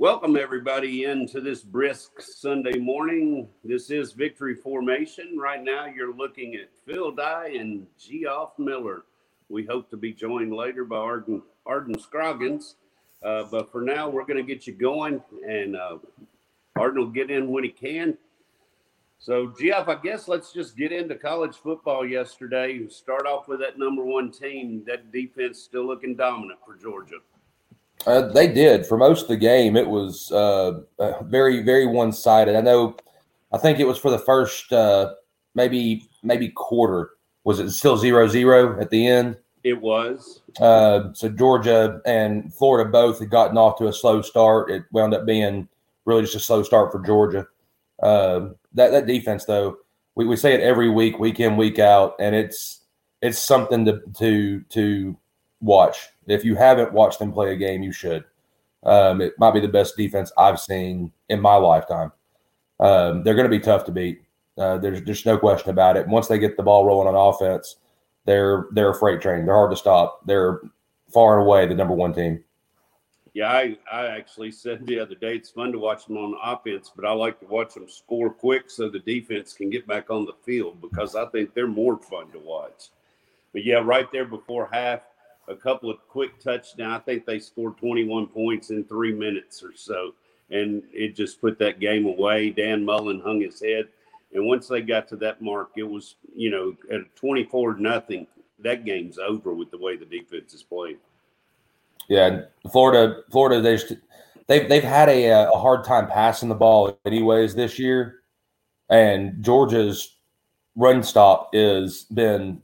Welcome, everybody, into this brisk Sunday morning. This is Victory Formation. Right now, you're looking at Phil Dye and Geoff Miller. We hope to be joined later by Arden, Arden Scroggins. Uh, but for now, we're going to get you going, and uh, Arden will get in when he can. So, Geoff, I guess let's just get into college football yesterday. Start off with that number one team. That defense still looking dominant for Georgia. Uh, they did for most of the game. It was uh, uh, very, very one sided. I know. I think it was for the first uh, maybe maybe quarter. Was it still zero zero at the end? It was. Uh, so Georgia and Florida both had gotten off to a slow start. It wound up being really just a slow start for Georgia. Uh, that that defense, though, we, we say it every week, week in, week out, and it's it's something to to to watch. If you haven't watched them play a game, you should. Um, it might be the best defense I've seen in my lifetime. Um, they're going to be tough to beat. Uh, there's there's no question about it. Once they get the ball rolling on offense, they're they're a freight train. They're hard to stop. They're far and away the number one team. Yeah, I, I actually said the other day it's fun to watch them on offense, but I like to watch them score quick so the defense can get back on the field because I think they're more fun to watch. But yeah, right there before half, a couple of quick touchdowns. I think they scored 21 points in three minutes or so, and it just put that game away. Dan Mullen hung his head, and once they got to that mark, it was you know at 24 nothing. That game's over with the way the defense is playing. Yeah, Florida, Florida, they just, they've they've had a, uh, a hard time passing the ball anyways this year, and Georgia's run stop is been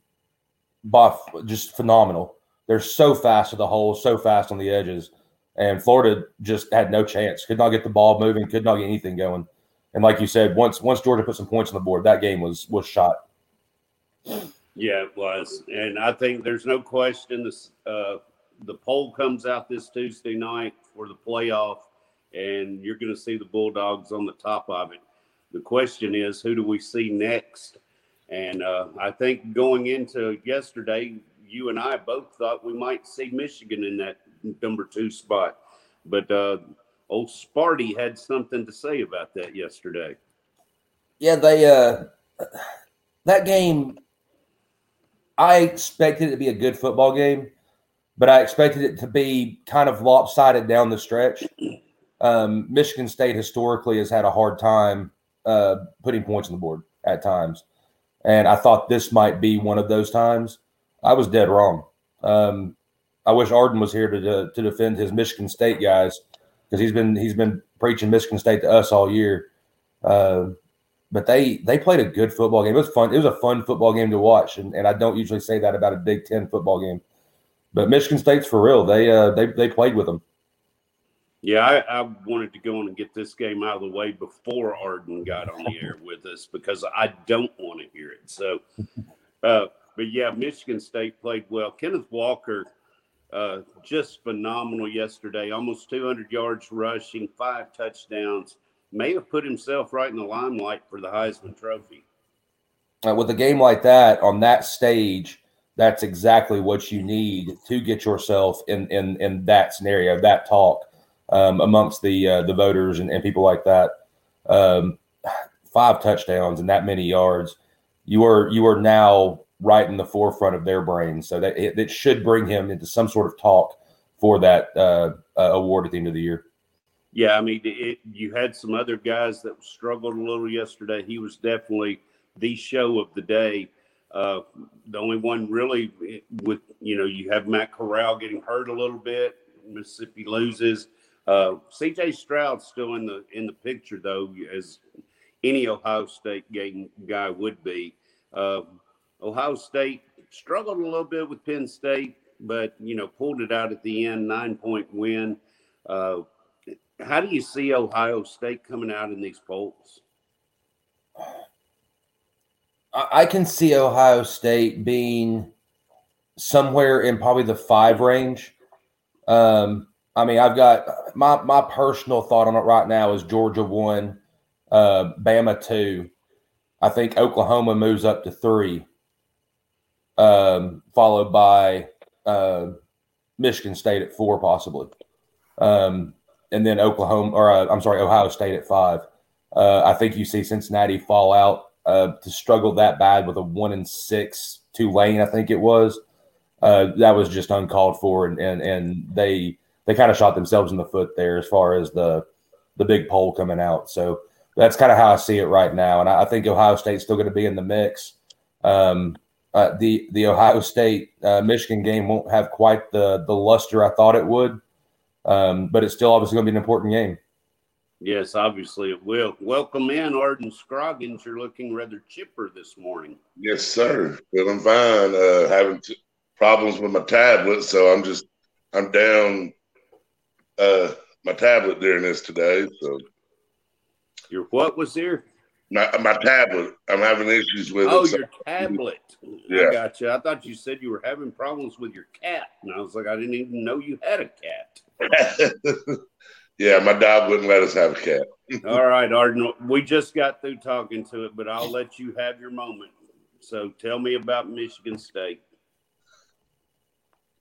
just phenomenal. They're so fast to the hole, so fast on the edges, and Florida just had no chance. Could not get the ball moving, could not get anything going. And like you said, once once Georgia put some points on the board, that game was was shot. Yeah, it was, and I think there's no question this. Uh, the poll comes out this Tuesday night for the playoff, and you're going to see the Bulldogs on the top of it. The question is, who do we see next? And uh, I think going into yesterday, you and I both thought we might see Michigan in that number two spot. But uh, old Sparty had something to say about that yesterday. Yeah, they uh, that game. I expected it to be a good football game but I expected it to be kind of lopsided down the stretch. Um, Michigan State historically has had a hard time uh, putting points on the board at times, and I thought this might be one of those times. I was dead wrong. Um, I wish Arden was here to to, to defend his Michigan State guys because he's been he's been preaching Michigan State to us all year. Uh, but they they played a good football game. It was fun. It was a fun football game to watch, and, and I don't usually say that about a Big Ten football game. But Michigan State's for real. They uh, they they played with them. Yeah, I, I, wanted to go on and get this game out of the way before Arden got on the air with us because I don't want to hear it. So, uh, but yeah, Michigan State played well. Kenneth Walker, uh, just phenomenal yesterday. Almost 200 yards rushing, five touchdowns. May have put himself right in the limelight for the Heisman Trophy. Uh, with a game like that on that stage, that's exactly what you need to get yourself in in in that scenario, that talk um, amongst the uh, the voters and, and people like that. Um, five touchdowns and that many yards, you are you are now right in the forefront of their brains. So that it, it should bring him into some sort of talk for that uh, uh, award at the end of the year. Yeah, I mean, it, you had some other guys that struggled a little yesterday. He was definitely the show of the day. Uh, the only one really with you know you have Matt Corral getting hurt a little bit. Mississippi loses. Uh, C.J. Stroud still in the in the picture though, as any Ohio State game guy would be. Uh, Ohio State struggled a little bit with Penn State, but you know pulled it out at the end, nine point win. Uh, how do you see Ohio State coming out in these polls? I can see Ohio State being somewhere in probably the five range. Um, I mean, I've got my my personal thought on it right now is Georgia one, uh, Bama two. I think Oklahoma moves up to three, um, followed by uh, Michigan State at four, possibly. Um, and then Oklahoma, or uh, I'm sorry, Ohio State at five. Uh, I think you see Cincinnati fall out uh, to struggle that bad with a one and six Tulane. I think it was. Uh, that was just uncalled for, and and and they they kind of shot themselves in the foot there as far as the the big poll coming out. So that's kind of how I see it right now, and I, I think Ohio State's still going to be in the mix. Um, uh, the the Ohio State uh, Michigan game won't have quite the the luster I thought it would, um, but it's still obviously going to be an important game. Yes, obviously it will. Welcome in, Arden Scroggins. You're looking rather chipper this morning. Yes, sir. Feeling fine. Uh, having t- problems with my tablet, so I'm just I'm down uh, my tablet during this today. So your what was there? My my tablet. I'm having issues with oh, it. your tablet. Yeah. I got you. I thought you said you were having problems with your cat, and I was like, I didn't even know you had a cat. yeah, my dog wouldn't let us have a cat. All right, Arden. We just got through talking to it, but I'll let you have your moment. So tell me about Michigan State.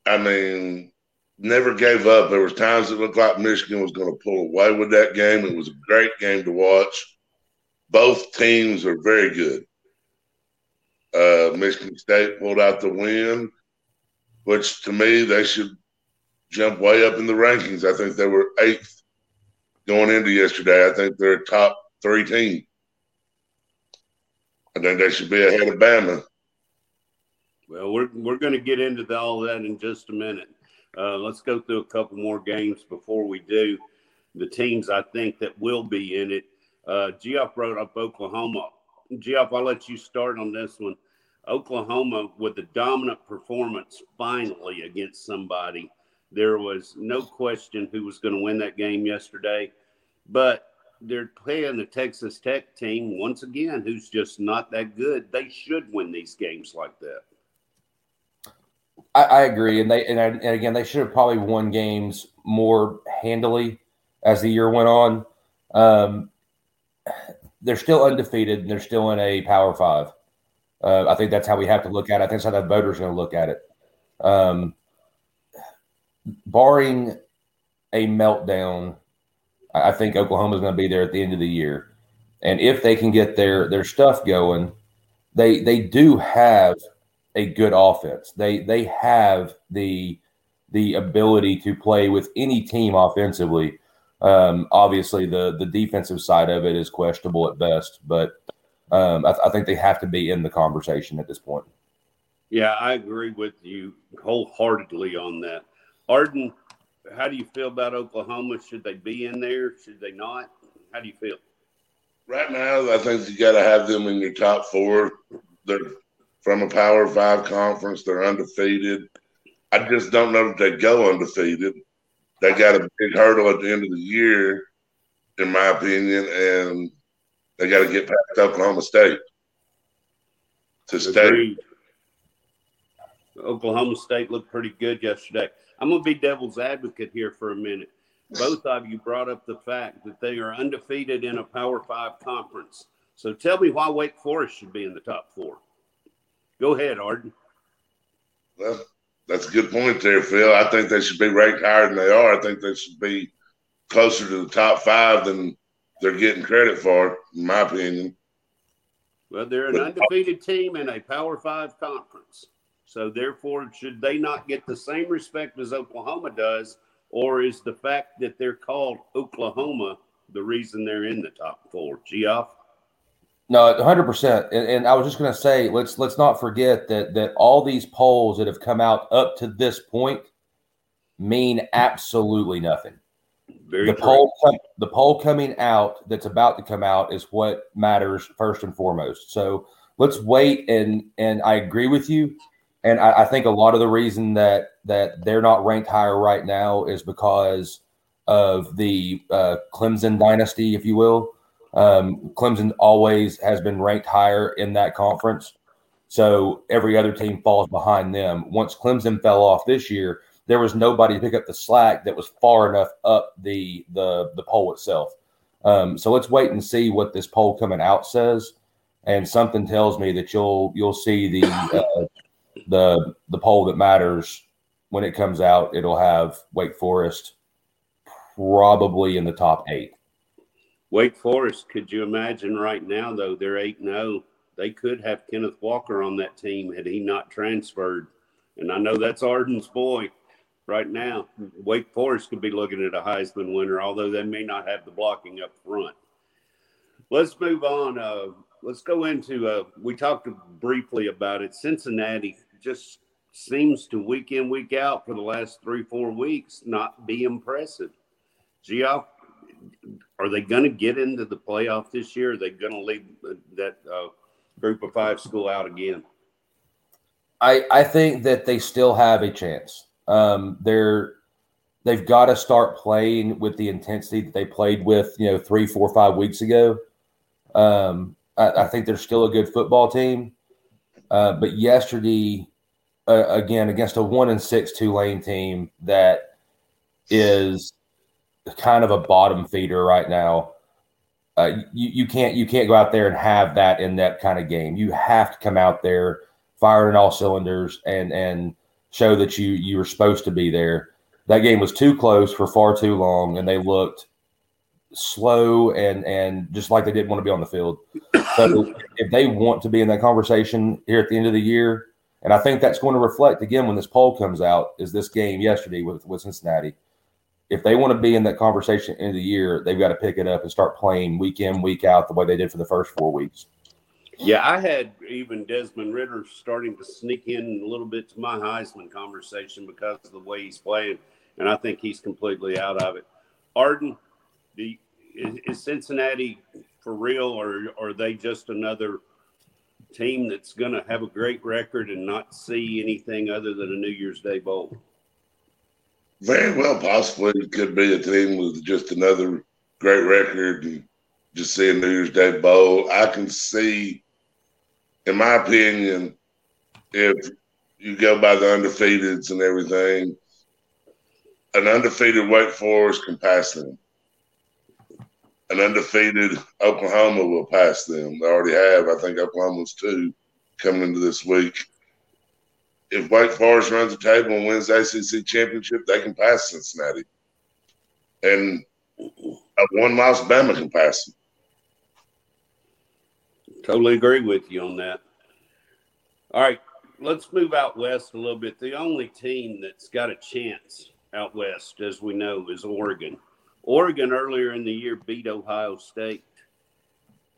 I mean, never gave up. There was times it looked like Michigan was going to pull away with that game. It was a great game to watch. Both teams are very good. Uh, Michigan State pulled out the win, which to me they should jump way up in the rankings. I think they were eighth going into yesterday. I think they're a top three team. I think they should be ahead of Bama. Well, we're we're going to get into the, all that in just a minute. Uh, let's go through a couple more games before we do. The teams I think that will be in it. Uh, Geoff brought up Oklahoma. Geoff, I'll let you start on this one. Oklahoma with the dominant performance finally against somebody. There was no question who was going to win that game yesterday, but they're playing the Texas Tech team once again, who's just not that good. They should win these games like that. I, I agree, and they and, and again they should have probably won games more handily as the year went on. Um, they're still undefeated, and they're still in a Power Five. Uh, I think that's how we have to look at it. I think that's how the voters are going to look at it. Um, barring a meltdown, I think Oklahoma is going to be there at the end of the year. And if they can get their their stuff going, they they do have a good offense. They they have the the ability to play with any team offensively. Um, obviously, the the defensive side of it is questionable at best, but um, I, I, think they have to be in the conversation at this point. Yeah, I agree with you wholeheartedly on that. Arden, how do you feel about Oklahoma? Should they be in there? Should they not? How do you feel? Right now, I think you got to have them in your top four. They're from a Power Five conference. They're undefeated. I just don't know if they go undefeated. They got a big hurdle at the end of the year, in my opinion, and they got to get past Oklahoma State to stay. Oklahoma State looked pretty good yesterday. I'm going to be devil's advocate here for a minute. Both of you brought up the fact that they are undefeated in a Power Five conference. So tell me why Wake Forest should be in the top four. Go ahead, Arden. Well, that's a good point there, Phil. I think they should be ranked higher than they are. I think they should be closer to the top five than they're getting credit for, in my opinion. Well, they're an undefeated team in a Power Five conference. So, therefore, should they not get the same respect as Oklahoma does? Or is the fact that they're called Oklahoma the reason they're in the top four? Geoff? No, hundred percent. And I was just going to say, let's let's not forget that that all these polls that have come out up to this point mean absolutely nothing. Very the true. poll, the poll coming out that's about to come out is what matters first and foremost. So let's wait. And and I agree with you. And I, I think a lot of the reason that that they're not ranked higher right now is because of the uh, Clemson dynasty, if you will. Um, Clemson always has been ranked higher in that conference. So every other team falls behind them. Once Clemson fell off this year, there was nobody to pick up the slack that was far enough up the the the poll itself. Um, so let's wait and see what this poll coming out says. And something tells me that you'll you'll see the uh, the the poll that matters when it comes out. It'll have Wake Forest probably in the top eight. Wake Forest, could you imagine right now, though, they're 8 0. They could have Kenneth Walker on that team had he not transferred. And I know that's Arden's boy right now. Wake Forest could be looking at a Heisman winner, although they may not have the blocking up front. Let's move on. Uh, let's go into. Uh, we talked briefly about it. Cincinnati just seems to week in week out for the last three four weeks not be impressive. Geoff, are they going to get into the playoff this year? Are they going to leave that uh, group of five school out again? I I think that they still have a chance. Um, they're they've got to start playing with the intensity that they played with, you know, three, four, five weeks ago. Um, I, I, think they're still a good football team, uh, but yesterday, uh, again against a one and six Tulane team that is kind of a bottom feeder right now. Uh, you, you can't you can't go out there and have that in that kind of game. You have to come out there firing all cylinders and and show that you you were supposed to be there. That game was too close for far too long, and they looked slow and and just like they didn't want to be on the field. So if they want to be in that conversation here at the end of the year, and I think that's going to reflect again when this poll comes out, is this game yesterday with, with Cincinnati. If they want to be in that conversation at the end of the year, they've got to pick it up and start playing week in, week out the way they did for the first four weeks. Yeah, I had even Desmond Ridder starting to sneak in a little bit to my Heisman conversation because of the way he's playing, and I think he's completely out of it. Arden, the is, is Cincinnati for real, or, or are they just another team that's going to have a great record and not see anything other than a New Year's Day bowl? Very well, possibly it could be a team with just another great record and just see a New Year's Day bowl. I can see, in my opinion, if you go by the undefeateds and everything, an undefeated Wake Forest can pass them an undefeated Oklahoma will pass them. They already have. I think Oklahoma's two coming into this week. If Wake Forest runs the table and wins the ACC championship, they can pass Cincinnati. And a one loss Bama can pass them. Totally agree with you on that. All right, let's move out west a little bit. The only team that's got a chance out west, as we know, is Oregon. Oregon earlier in the year beat Ohio State.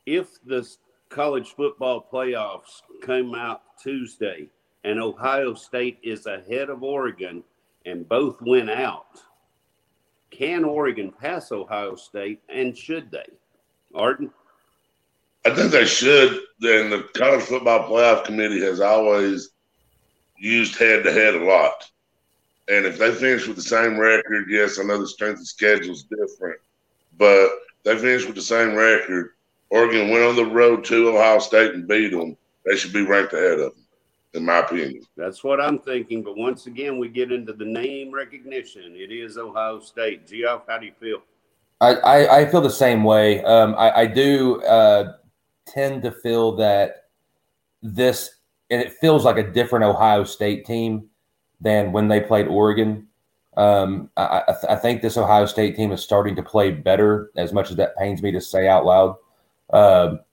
If the college football playoffs come out Tuesday and Ohio State is ahead of Oregon and both went out, can Oregon pass Ohio State and should they? Arden? I think they should. And the college football playoff committee has always used head to head a lot. And if they finish with the same record, yes, I know the strength of schedule is different, but they finish with the same record. Oregon went on the road to Ohio State and beat them. They should be ranked ahead of them, in my opinion. That's what I'm thinking. But once again, we get into the name recognition. It is Ohio State. Geoff, how do you feel? I, I, I feel the same way. Um, I, I do uh, tend to feel that this, and it feels like a different Ohio State team than when they played Oregon. Um, I, I, th- I, think this Ohio State team is starting to play better, as much as that pains me to say out loud. Um, I,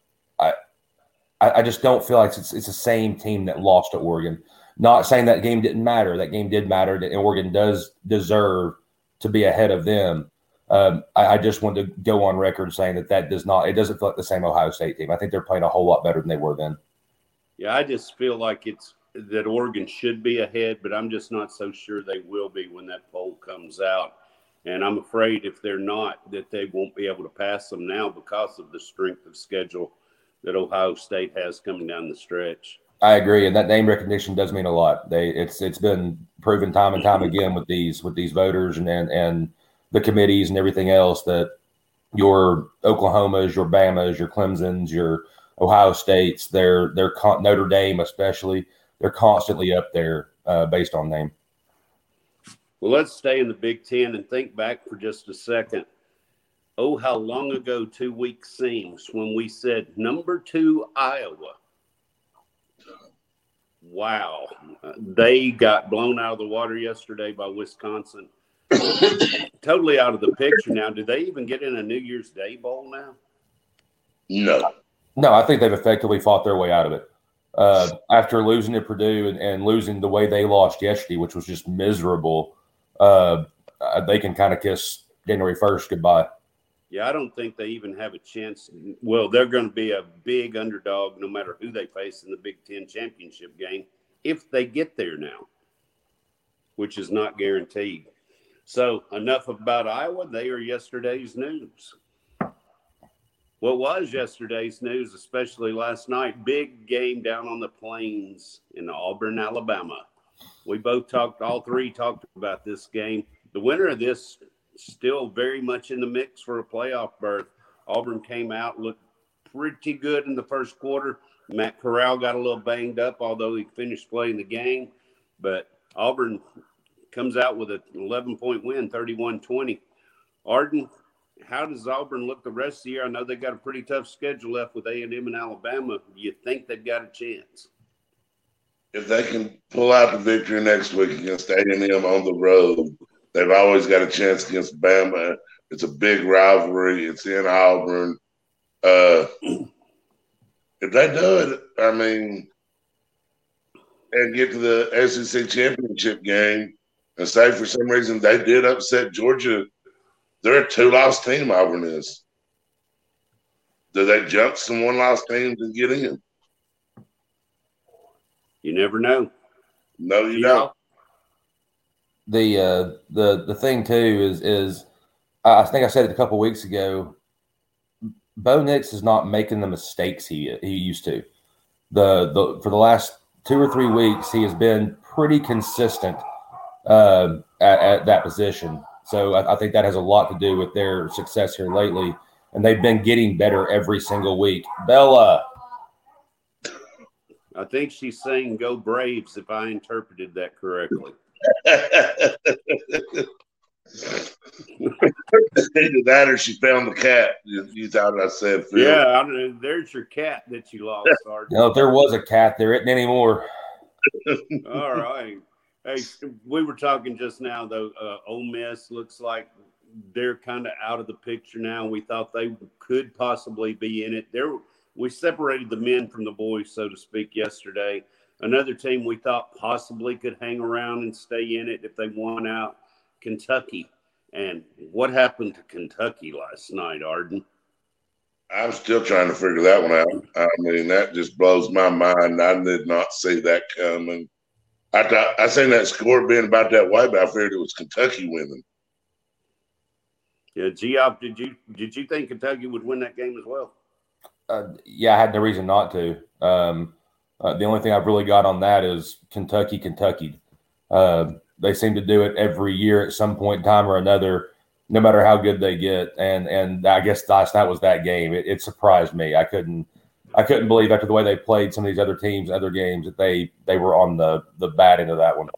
I just don't feel like it's, it's the same team that lost to Oregon. Not saying that game didn't matter. That game did matter. That Oregon does deserve to be ahead of them. Um, I, I, just want to go on record saying that that does not. It doesn't feel like the same Ohio State team. I think they're playing a whole lot better than they were then. Yeah, I just feel like it's that Oregon should be ahead, but I'm just not so sure they will be when that poll comes out. And I'm afraid if they're not, that they won't be able to pass them now because of the strength of schedule that Ohio State has coming down the stretch. I agree, and that name recognition does mean a lot. They it's it's been proven time and time again with these with these voters and and, and the committees and everything else that your Oklahomas, your Bamas, your Clemson's, your Ohio States, their their Notre Dame especially they're constantly up there uh, based on name. Well, let's stay in the Big Ten and think back for just a second. Oh, how long ago two weeks seems when we said number two, Iowa. Wow. They got blown out of the water yesterday by Wisconsin. totally out of the picture now. Do they even get in a New Year's Day bowl now? No. No, I think they've effectively fought their way out of it. Uh, after losing to Purdue and, and, losing the way they lost yesterday, which was just miserable, uh, they can kind of kiss January 1st goodbye. Yeah, I don't think they even have a chance. Well, they're going to be a big underdog no matter who they face in the Big Ten championship game if they get there now, which is not guaranteed. So, enough about Iowa. They are yesterday's news. What was yesterday's news, especially last night, big game down on the plains in Auburn, Alabama. We both talked, all three talked about this game. The winner of this still very much in the mix for a playoff berth. Auburn came out, looked pretty good in the first quarter. Matt Corral got a little banged up, although he finished playing the game. But Auburn comes out with an 11 point win, 31 20. Arden, how does Auburn look the rest of the year? I know they got a pretty tough schedule left with A&M and Alabama. Do you think they've got a chance? If they can pull out the victory next week against A&M on the road, they've always got a chance against Bama. It's a big rivalry. It's in Auburn. Uh, if they do it, I mean, and get to the SEC championship game, and say for some reason they did upset Georgia, they're a two loss team. Auburn is. Do they jump some one loss teams and get in? You never know. No, you don't. The uh, the the thing too is is I think I said it a couple weeks ago. Bo Nix is not making the mistakes he he used to. The the for the last two or three weeks he has been pretty consistent uh, at, at, that position. So I, I, think that has a lot to do with their success here lately, and they've been getting better every single week. Bella. I think she's saying "Go Braves" if I interpreted that correctly. Either that or she found the cat. You, you thought I said. Phil. Yeah, I there's your cat that you lost. no, there was a cat, there isn't anymore. All right. Hey, we were talking just now though. Uh, Ole Miss looks like they're kind of out of the picture now. We thought they could possibly be in it. There, we separated the men from the boys, so to speak, yesterday. Another team we thought possibly could hang around and stay in it if they won out, Kentucky. And what happened to Kentucky last night, Arden? I'm still trying to figure that one out. I mean, that just blows my mind. I did not see that coming. I thought I seen that score being about that way, but I figured it was Kentucky winning. Yeah, Geoff, did you did you think Kentucky would win that game as well? Uh, yeah, I had no reason not to. Um, uh, the only thing I've really got on that is Kentucky, Kentucky. Uh, they seem to do it every year at some point in time or another, no matter how good they get. And and I guess last night was that game. It, it surprised me. I couldn't I couldn't believe after the way they played some of these other teams, other games that they they were on the the bad end of that one.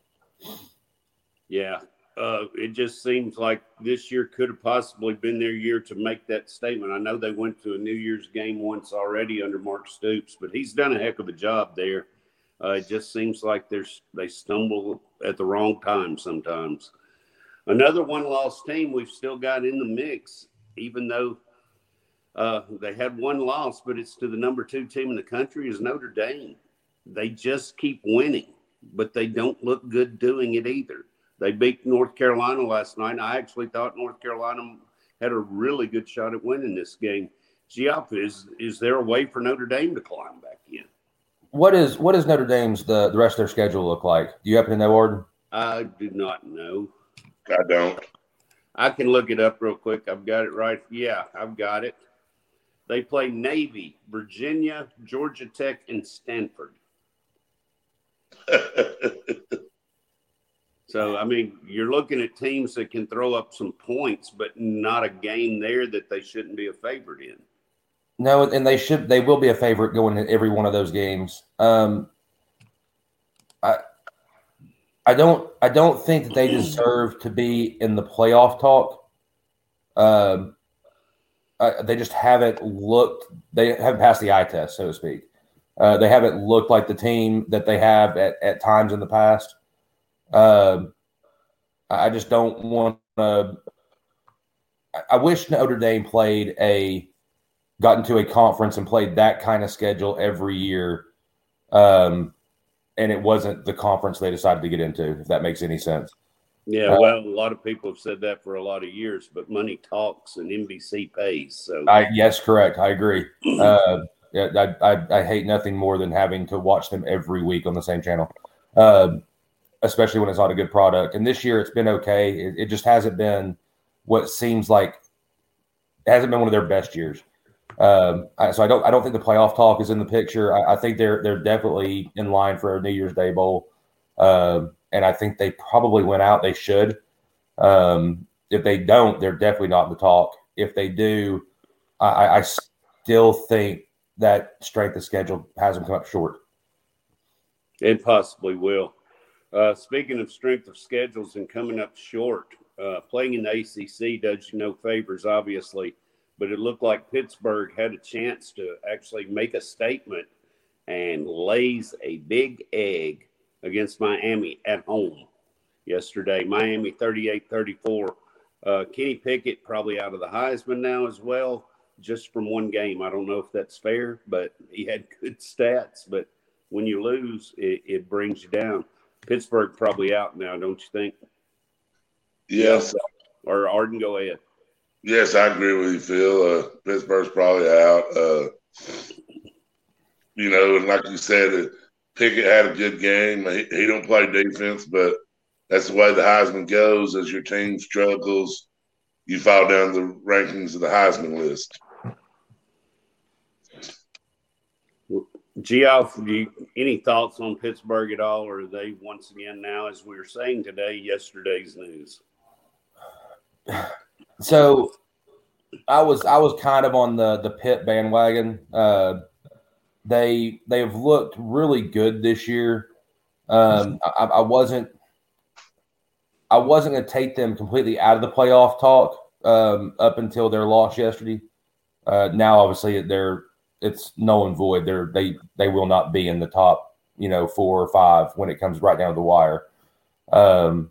Yeah, uh, it just seems like this year could have possibly been their year to make that statement. I know they went to a New Year's game once already under Mark Stoops, but he's done a heck of a job there. Uh, it just seems like they stumble at the wrong time sometimes. Another one-loss team we've still got in the mix, even though uh, they had one loss, but it's to the number two team in the country is Notre Dame. They just keep winning, but they don't look good doing it either. They beat North Carolina last night. I actually thought North Carolina had a really good shot at winning this game. Geoff, is is there a way for Notre Dame to climb back in? What is what does Notre Dame's the, the rest of their schedule look like? Do you happen to know, Arden? I do not know. I don't. I can look it up real quick. I've got it right. Yeah, I've got it. They play Navy, Virginia, Georgia Tech, and Stanford. so, I mean, you're looking at teams that can throw up some points, but not a game there that they shouldn't be a favorite in. No, and they should. They will be a favorite going in every one of those games. Um, I, I don't. I don't think that they deserve to be in the playoff talk. Um, uh, they just haven't looked. They haven't passed the eye test, so to speak. Uh, they haven't looked like the team that they have at, at times in the past. Um, I just don't want Uh, I wish Notre Dame played a got into a conference and played that kind of schedule every year. Um, and it wasn't the conference they decided to get into, if that makes any sense. Yeah, uh, well, a lot of people have said that for a lot of years, but money talks and NBC pays. So, I yes, correct. I agree. Uh, I, I, I hate nothing more than having to watch them every week on the same channel, uh, especially when it's not a good product. And this year, it's been okay. It, it just hasn't been what seems like it hasn't been one of their best years. Um, I, so I don't I don't think the playoff talk is in the picture. I, I, think they're they're definitely in line for a New Year's Day bowl, um, and I think they probably went out. They should. Um, if they don't, they're definitely not in the talk. If they do, I, I still think that strength of schedule has them come up short. It possibly will. Uh, speaking of strength of schedules and coming up short, uh, playing in the ACC does you no favors, obviously, but it looked like Pittsburgh had a chance to actually make a statement and lays a big egg against Miami at home yesterday. Miami 38 34. Uh, Kenny Pickett probably out of the Heisman now as well, just from one game. I don't know if that's fair, but he had good stats. But when you lose, it, it brings you down. Pittsburgh probably out now, don't you think? Yes. Or Arden, go ahead. Yes, I agree with you, Phil. Uh, Pittsburgh's probably out. Uh, you know, and like you said, uh, Pickett had a good game. He, he don't play defense, but that's the way the Heisman goes. As your team struggles, you fall down the rankings of the Heisman list. Geoff, any thoughts on Pittsburgh at all, or are they once again now, as we were saying today, yesterday's news? So I was I was kind of on the the Pitt bandwagon. Uh, they they've looked really good this year. Um, I, I wasn't I wasn't going to take them completely out of the playoff talk um, up until their loss yesterday. Uh, now, obviously, they're it's null and void. They're they they will not be in the top, you know, four or five when it comes right down to the wire. Um,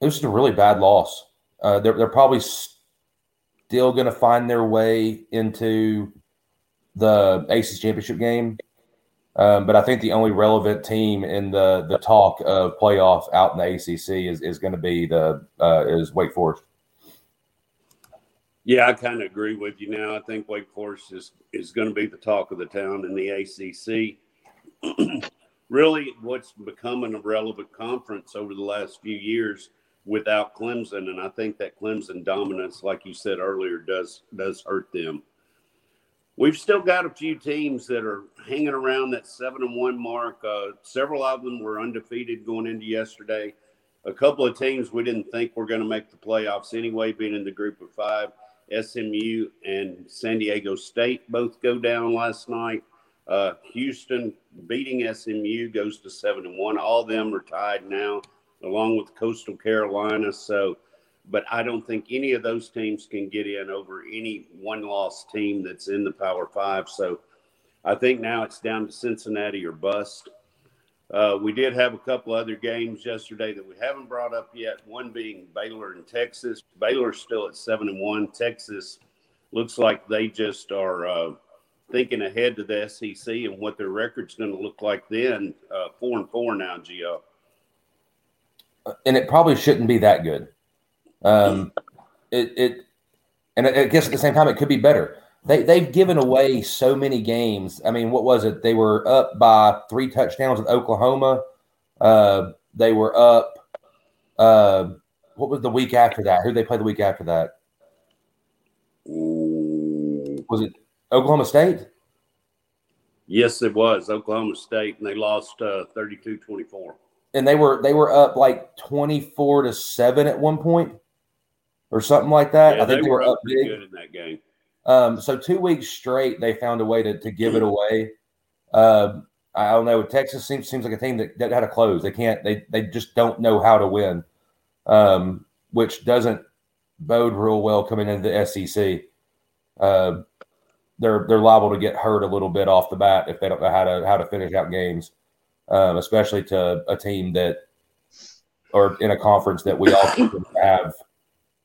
it was just a really bad loss. Uh, they're they're probably still going to find their way into the ACC championship game. Um, but I think the only relevant team in the the talk of playoff out in the ACC is, is going to be the uh, is Wake Forest. Yeah, I kind of agree with you now. I think Wake Forest is is going to be the talk of the town in the ACC. really, what's becoming a relevant conference over the last few years without Clemson, and I think that Clemson dominance, like you said earlier, does does hurt them. We've still got a few teams that are hanging around that seven and one mark. Uh, several of them were undefeated going into yesterday. A couple of teams we didn't think were going to make the playoffs anyway, being in the group of five. SMU and San Diego State both go down last night. Uh, Houston beating SMU goes to seven and one. All of them are tied now along with Coastal Carolina. So, but I don't think any of those teams can get in over any one loss team that's in the Power Five. So, I think now it's down to Cincinnati or bust. Uh, we did have a couple other games yesterday that we haven't brought up yet. One being Baylor and Texas. Baylor's still at seven and one. Texas looks like they just are uh, thinking ahead to the SEC and what their record's going to look like then. Uh, four and four now, Gio and it probably shouldn't be that good. Um, it, it, and I guess at the same time, it could be better. They they've given away so many games. I mean, what was it? They were up by three touchdowns with Oklahoma. Uh, they were up. Uh, what was the week after that? Who they play the week after that? Was it Oklahoma State? Yes, it was Oklahoma State, and they lost uh, 32 24 and they were they were up like 24 to 7 at one point or something like that. Yeah, I think they, they were, up big. in that game. Um, so two weeks straight, they found a way to, to give it away. Uh, I don't know. Texas seems seems like a team that, that had to close. They can't. They they just don't know how to win, um, which doesn't bode real well coming into the SEC. Uh, they're they're liable to get hurt a little bit off the bat if they don't know how to how to finish out games um, especially to a team that or in a conference that we all have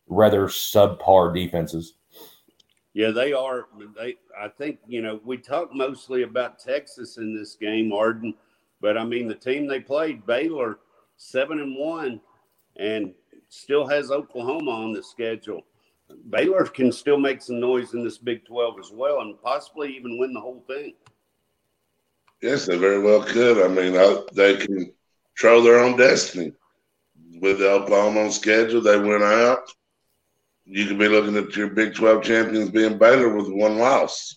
rather subpar defenses. Yeah, they are. They, I think, you know, we talk mostly about Texas in this game, Arden, but I mean, the team they played, Baylor, seven and one, and still has Oklahoma on the schedule. Baylor can still make some noise in this Big 12 as well and possibly even win the whole thing. Yes, they very well could. I mean, I, they can control their own destiny. With the Oklahoma on schedule, they went out you could be looking at your Big 12 champions being Baylor with one loss.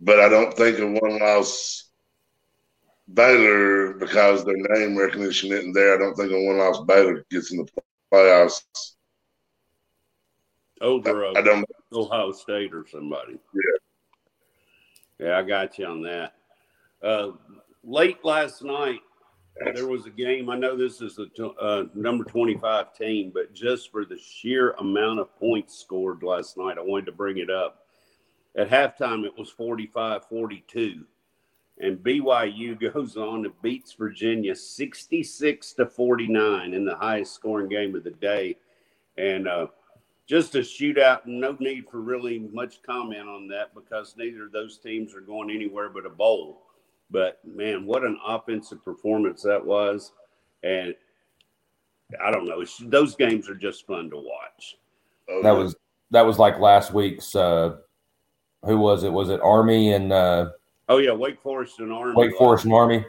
But I don't think a one loss Baylor, because their name recognition isn't there, I don't think a one loss Baylor gets in the playoffs. Over I, I don't Ohio State or somebody. Yeah. Yeah, I got you on that. Uh, late last night, there was a game. I know this is the uh, number 25 team, but just for the sheer amount of points scored last night, I wanted to bring it up. At halftime, it was 45 42. And BYU goes on and beats Virginia 66 to 49 in the highest scoring game of the day. And uh, just a shootout, no need for really much comment on that because neither of those teams are going anywhere but a bowl. But man, what an offensive performance that was. And I don't know. Those games are just fun to watch. Oh, that was that was like last week's. Uh, who was it? Was it Army and? Uh, oh yeah, Wake Forest and Army. Wake Forest and Army.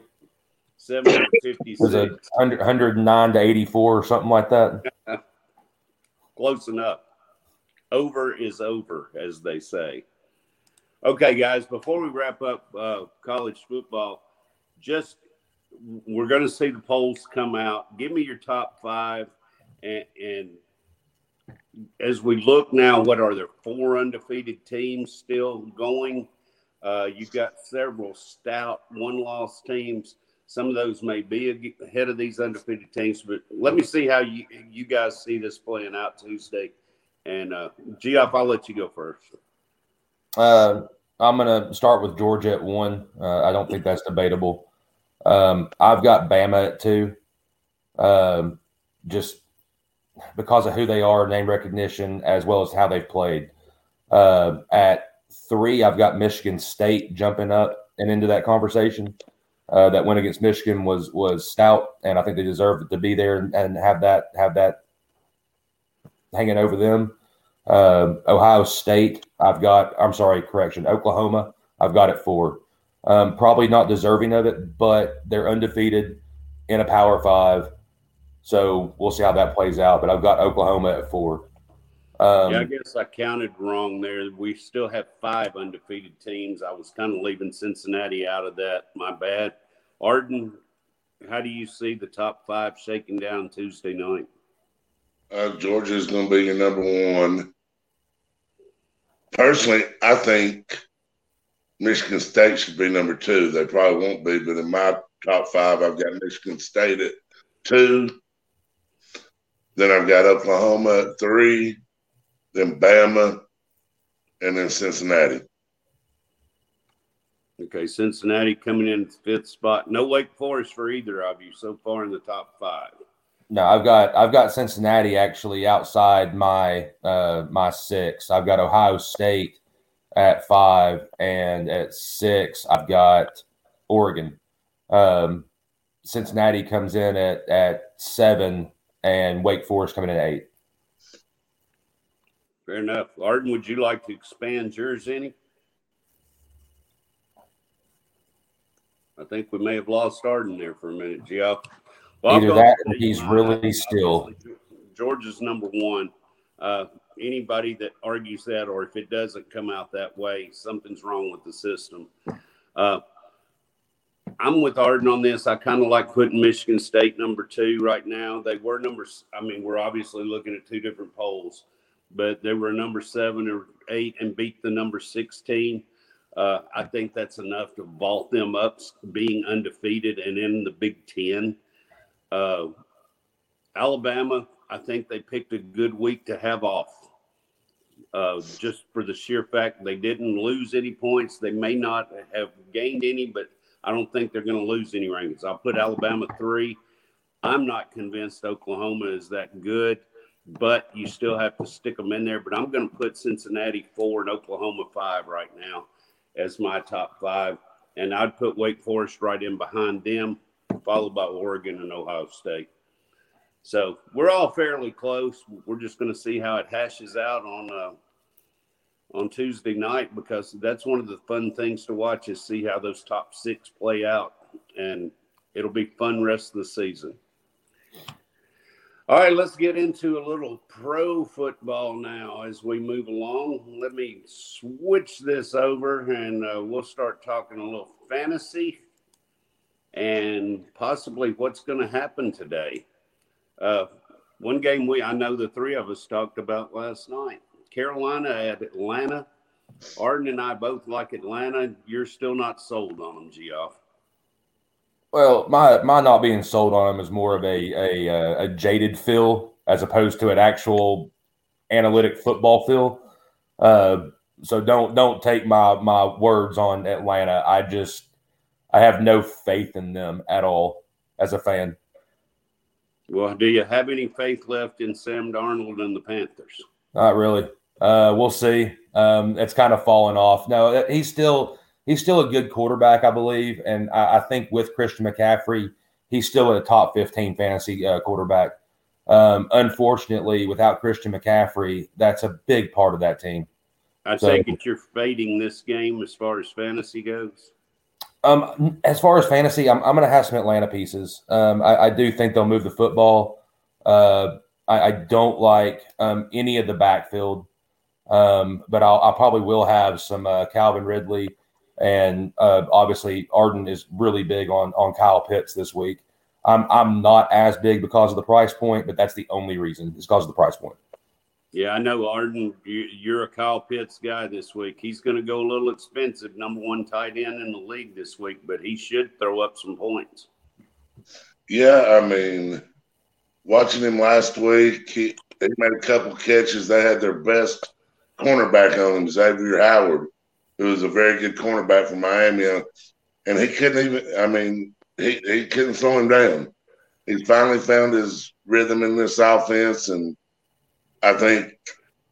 Seven fifty six. Was it 100, 109 to eighty four or something like that? Close enough. Over is over, as they say. Okay, guys, before we wrap up uh, college football, just we're going to see the polls come out. Give me your top five. And, and as we look now, what are there? Four undefeated teams still going. Uh, you've got several stout one loss teams. Some of those may be ahead of these undefeated teams, but let me see how you, you guys see this playing out Tuesday. And uh, Geoff, I'll let you go first. Uh, I'm going to start with Georgia at one. Uh, I don't think that's debatable. Um, I've got Bama at two. Um, just because of who they are, name recognition, as well as how they've played. Uh, at three, I've got Michigan State jumping up and into that conversation. Uh, that win against Michigan was was stout, and I think they deserve to be there and, and have that have that hanging over them. Uh, Ohio State, I've got, I'm sorry, correction, Oklahoma, I've got it four. Um, probably not deserving of it, but they're undefeated in a Power Five. So we'll see how that plays out. But I've got Oklahoma at four. Um, yeah, I guess I counted wrong there. We still have five undefeated teams. I was kind of leaving Cincinnati out of that. My bad. Arden, how do you see the top five shaking down Tuesday night? Uh, Georgia is going to be your number one. Personally, I think Michigan State should be number two. They probably won't be, but in my top five, I've got Michigan State at two. Then I've got Oklahoma at three, then Bama, and then Cincinnati. Okay, Cincinnati coming in fifth spot. No Wake Forest for either of you so far in the top five. No, I've got I've got Cincinnati actually outside my uh, my six. I've got Ohio State at five, and at six I've got Oregon. Um, Cincinnati comes in at at seven, and Wake Forest coming in at eight. Fair enough. Arden, would you like to expand yours any? I think we may have lost Arden there for a minute, Geoff. Well, Either that or he's really still. Georgia's number one. Uh, anybody that argues that, or if it doesn't come out that way, something's wrong with the system. Uh, I'm with Arden on this. I kind of like putting Michigan State number two right now. They were number. I mean, we're obviously looking at two different polls, but they were number seven or eight and beat the number sixteen. Uh, I think that's enough to vault them up, being undefeated and in the Big Ten. Uh, Alabama, I think they picked a good week to have off. Uh, just for the sheer fact they didn't lose any points. They may not have gained any, but I don't think they're going to lose any rankings. I'll put Alabama three. I'm not convinced Oklahoma is that good. but you still have to stick them in there. But I'm going to put Cincinnati four and Oklahoma five right now as my top five. And I'd put Wake Forest right in behind them, followed by Oregon and Ohio State. So we're all fairly close. We're just going to see how it hashes out on uh, on Tuesday night because that's one of the fun things to watch is see how those top six play out, and it'll be fun rest of the season. All right, let's get into a little pro football now as we move along. Let me switch this over and uh, we'll start talking a little fantasy and possibly what's going to happen today. Uh, one game we I know the three of us talked about last night. Carolina at Atlanta. Arden and I both like Atlanta. You're still not sold on them, Geoff. Well, my my not being sold on them is more of a a, uh, a jaded feel as opposed to an actual analytic football feel. Uh, so don't don't take my my words on Atlanta. I just I have no faith in them at all as a fan. Well, do you have any faith left in Sam Darnold and the Panthers? Not really. Uh, we'll see. Um, it's kind of fallen off. No, he's still he's still a good quarterback, I believe, and I, I think with Christian McCaffrey, he's still a top fifteen fantasy uh, quarterback. Um, unfortunately, without Christian McCaffrey, that's a big part of that team. I so, take it you're fading this game as far as fantasy goes. Um, as far as fantasy, I'm, I'm going to have some Atlanta pieces. Um, I, I, do think they'll move the football. Uh, I, I, don't like um, any of the backfield, um, but I'll, I probably will have some uh, Calvin Ridley, and uh, obviously Arden is really big on on Kyle Pitts this week. I'm I'm not as big because of the price point, but that's the only reason. It's because of the price point. Yeah, I know, Arden. You're a Kyle Pitts guy this week. He's going to go a little expensive, number one tight end in the league this week, but he should throw up some points. Yeah, I mean, watching him last week, he, he made a couple catches. They had their best cornerback on him, Xavier Howard, who was a very good cornerback from Miami, uh, and he couldn't even. I mean, he he couldn't slow him down. He finally found his rhythm in this offense and I think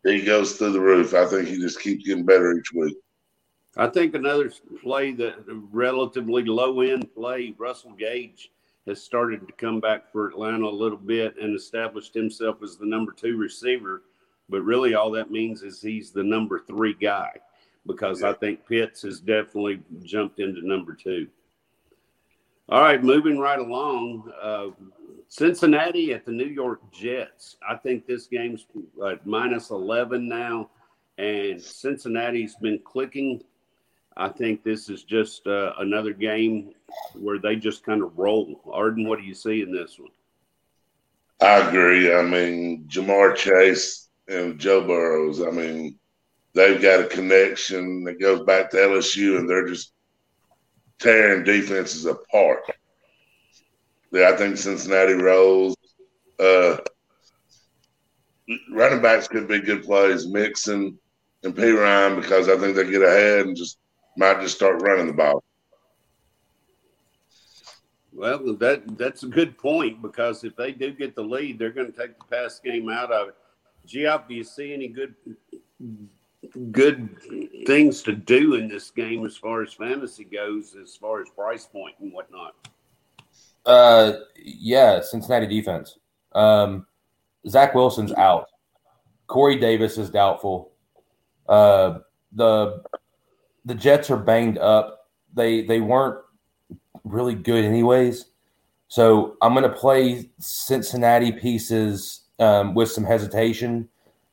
he goes through the roof. I think he just keeps getting better each week. I think another play that relatively low end play, Russell Gage has started to come back for Atlanta a little bit and established himself as the number two receiver. But really, all that means is he's the number three guy because yeah. I think Pitts has definitely jumped into number two. All right, moving right along. Uh, Cincinnati at the New York Jets. I think this game's at minus 11 now, and Cincinnati's been clicking. I think this is just uh, another game where they just kind of roll. Arden, what do you see in this one? I agree. I mean, Ja'Marr Chase and Joe Burrows, I mean, they've got a connection that goes back to LSU, and they're just tearing defenses apart. Yeah, I think Cincinnati rolls. Uh, running backs could be good plays, Mixon and Perine, because I think they get ahead and just might just start running the ball. Well, that that's a good point because if they do get the lead, they're going to take the pass game out of it. Geoff, do you see any good good things to do in this game as far as fantasy goes, as far as price point and whatnot? Uh, yeah, Cincinnati defense. Um, Zach Wilson's out. Corey Davis is doubtful. Uh, the the Jets are banged up. They they weren't really good anyways. So I'm going to play Cincinnati pieces um, with some hesitation,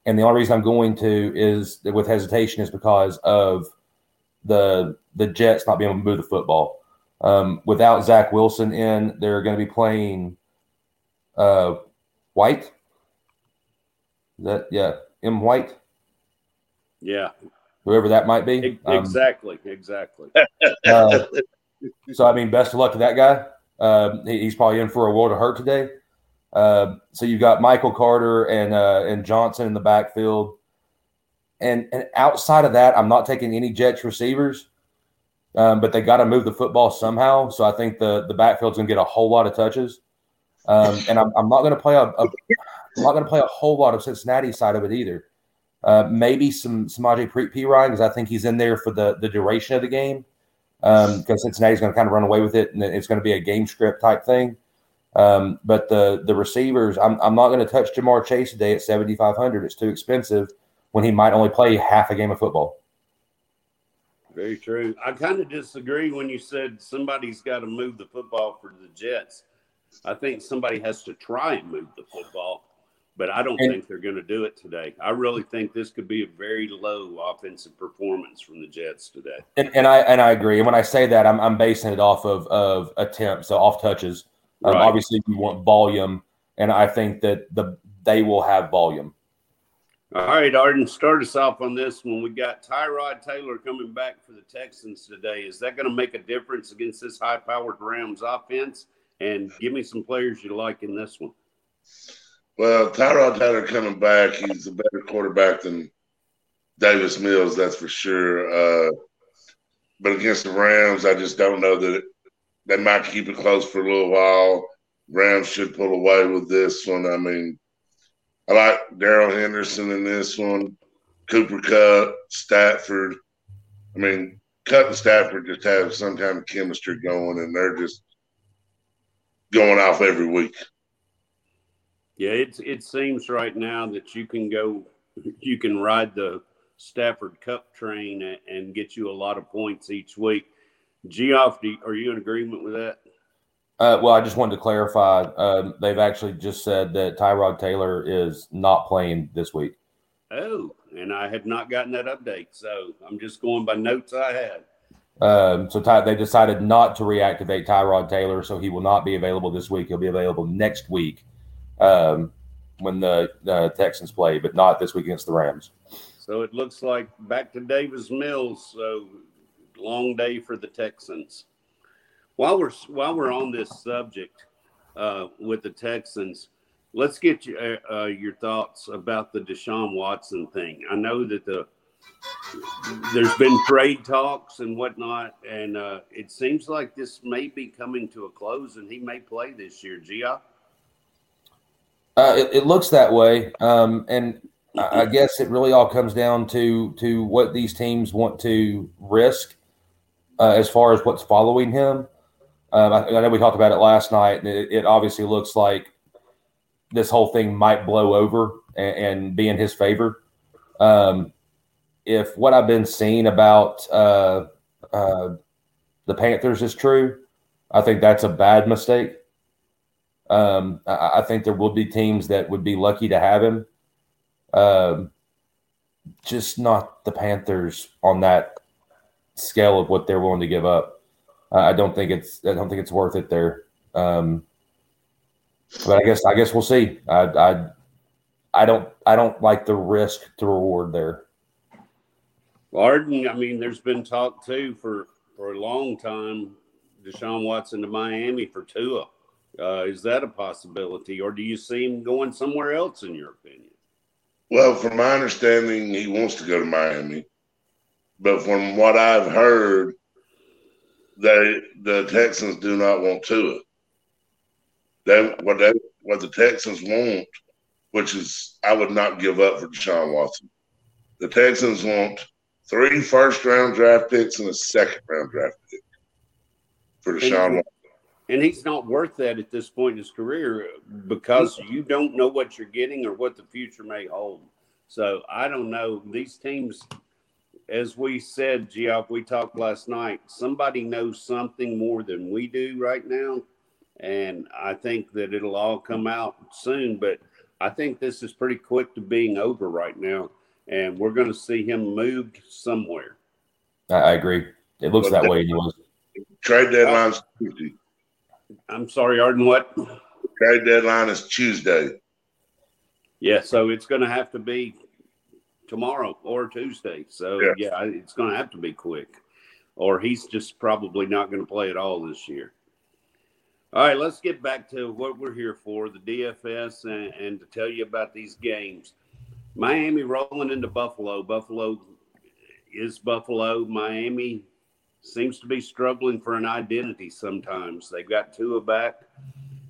and the only reason I'm going to is with hesitation is because of the the Jets not being able to move the football. Um, without Zach Wilson in, they're going to be playing uh, White. Is that yeah, M White. Yeah, whoever that might be. Exactly, um, exactly. Uh, so I mean, best of luck to that guy. Uh, he, he's probably in for a world of hurt today. Uh, so you've got Michael Carter and uh, and Johnson in the backfield, and and outside of that, I'm not taking any Jets receivers um, but they got to move the football somehow. So I think the the backfield's going to get a whole lot of touches. Um, and I'm, I'm not going to play a, a I'm not going to play a whole lot of Cincinnati side of it either. Uh, maybe some Samaje Perine because I think he's in there for the the duration of the game because um, Cincinnati's going to kind of run away with it and it's going to be a game script type thing. Um, but the the receivers, I'm, I'm not going to touch Ja'Marr Chase today at 7,500. It's too expensive when he might only play half a game of football. Very true. I kind of disagree when you said somebody's got to move the football for the Jets. I think somebody has to try and move the football, but I don't and, think they're going to do it today. I really think this could be a very low offensive performance from the Jets today. And, and I and I agree. And when I say that, I'm, I'm basing it off of of attempts, so off touches. Um, right. Obviously, you want volume, and I think that the they will have volume. All right, Arden, start us off on this one. We got Tyrod Taylor coming back for the Texans today. Is that going to make a difference against this high-powered Rams offense? And give me some players you like in this one. Well, Tyrod Taylor coming back, he's a better quarterback than Davis Mills, that's for sure. Uh, but against the Rams, I just don't know that it, they might keep it close for a little while. Rams should pull away with this one. I mean, I like Darrell Henderson in this one. Cooper Kupp, Stafford. I mean, Kupp and Stafford just have some kind of chemistry going, and they're just going off every week. Yeah, it it seems right now that you can go, you can ride the Stafford Kupp train and get you a lot of points each week. Geoff, are you in agreement with that? Uh, well, I just wanted to clarify. Uh, they've actually just said that Tyrod Taylor is not playing this week. Oh, and I had not gotten that update, so I'm just going by notes I had. Um, so Ty, they decided not to reactivate Tyrod Taylor, so he will not be available this week. He'll be available next week um, when the uh, Texans play, but not this week against the Rams. So it looks like back to Davis Mills. So long day for the Texans. While we're while we're on this subject uh, with the Texans, let's get you, uh, uh, your thoughts about the Deshaun Watson thing. I know that the there's been trade talks and whatnot, and uh, it seems like this may be coming to a close, and he may play this year. Gia. Uh, it, it, looks that way, um, and I guess it really all comes down to to what these teams want to risk uh, as far as what's following him. Um, I, I, know we talked about it last night, and it, it, obviously looks like this whole thing might blow over and, and be in his favor. Um, if what I've been seeing about uh, uh, the Panthers is true, I think that's a bad mistake. Um, I, I, think there will be teams that would be lucky to have him. Um, just not the Panthers on that scale of what they're willing to give up. I don't think it's I don't think it's worth it there. Um, but I guess I guess we'll see. I, I I don't I don't like the risk to reward there. Arden, I mean, there's been talk too for for a long time. Deshaun Watson to Miami for Tua. Uh, is that a possibility, or do you see him going somewhere else? In your opinion? Well, from my understanding, he wants to go to Miami. But from what I've heard, they the Texans do not want Tua. They what they what the Texans want, which is I would not give up for Deshaun Watson. The Texans want three first round draft picks and a second round draft pick for Deshaun and, Watson. And he's not worth that at this point in his career because you don't know what you're getting or what the future may hold. So I don't know. These teams as we said, Geoff, we talked last night. Somebody knows something more than we do right now, and I think that it'll all come out soon. But I think this is pretty quick to being over right now, and we're going to see him moved somewhere. I agree. It looks but that way. Trade deadline's Tuesday. I'm sorry, Arden. What? Trade deadline is Tuesday. Yeah, so it's going to have to be tomorrow or Tuesday. So yeah, yeah it's going to have to be quick, or he's just probably not going to play at all this year. All right, let's get back to what we're here for the DFS and, and to tell you about these games. Miami rolling into Buffalo. Buffalo is Buffalo. Miami seems to be struggling for an identity sometimes. They've got Tua back,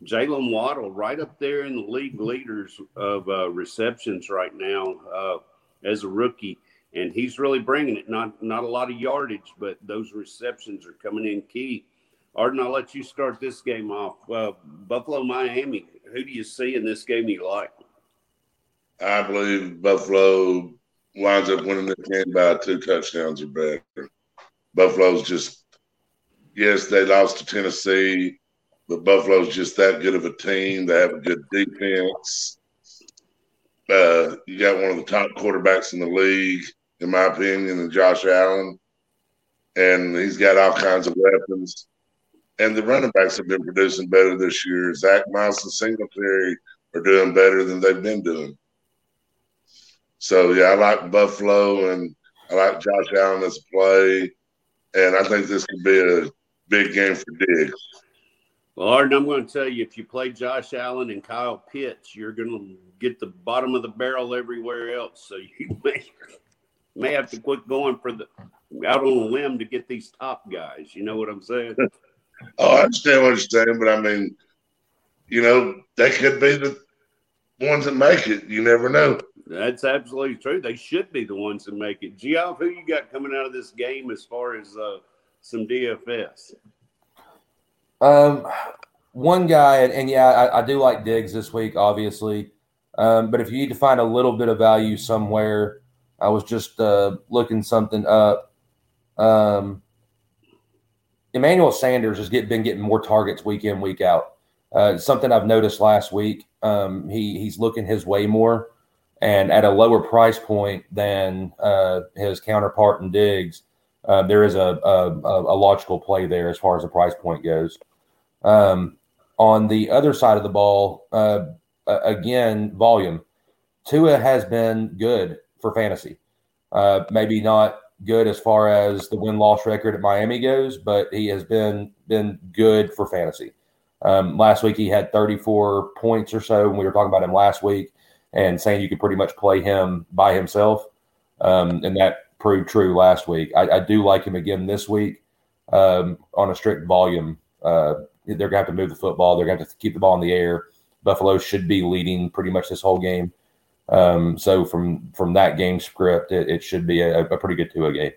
Jalen Waddle, right up there in the league leaders of uh, receptions right now uh, as a rookie, and he's really bringing it. Not not a lot of yardage, but those receptions are coming in key. Arden, I'll let you start this game off. Uh, Buffalo, Miami. Who do you see in this game you like? I believe Buffalo winds up winning the game by two touchdowns or better. Buffalo's just, yes, they lost to Tennessee, but Buffalo's just that good of a team. They have a good defense. Uh, you got one of the top quarterbacks in the league, in my opinion, in Josh Allen, and he's got all kinds of weapons. And the running backs have been producing better this year. Zach Moss and Singletary are doing better than they've been doing. So yeah, I like Buffalo and I like Josh Allen as a play, and I think this could be a big game for Diggs. Well, Arden, I'm going to tell you, if you play Josh Allen and Kyle Pitts, you're going to get the bottom of the barrel everywhere else. So you may may have to quit going for the out on a limb to get these top guys. You know what I'm saying? oh, I understand what you're saying, but I mean, you know, they could be the ones that make it. You never know. That's absolutely true. They should be the ones that make it. Geoff, who you got coming out of this game as far as uh, some DFS? Um, one guy, and, and yeah, I, I, do like Diggs this week, obviously. Um, but if you need to find a little bit of value somewhere, I was just uh, looking something up. Um, Emmanuel Sanders has get, been getting more targets week in, week out. Uh, something I've noticed last week. Um, he he's looking his way more and at a lower price point than uh, his counterpart in Diggs, uh, there is a, a, a, logical play there as far as the price point goes. Um, on the other side of the ball, uh, again, volume. Tua has been good for fantasy. Uh, maybe not good as far as the win loss record at Miami goes, but he has been been good for fantasy. Um, last week he had 34 points or so, and we were talking about him last week and saying you could pretty much play him by himself. Um, and that proved true last week. I, I do like him again this week um, on a strict volume. Uh, they're going to have to move the football. They're going to have to keep the ball in the air. Buffalo should be leading pretty much this whole game. Um, so from from that game script, it, it should be a, a, pretty good two a game.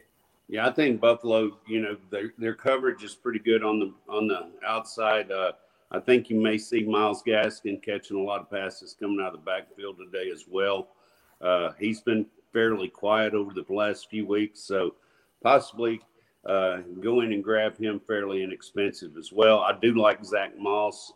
Yeah, I think Buffalo. You know, their their coverage is pretty good on the on the outside. Uh, I think you may see Myles Gaskin catching a lot of passes coming out of the backfield today as well. Uh, he's been fairly quiet over the last few weeks, so possibly uh, go in and grab him fairly inexpensive as well. I do like Zach Moss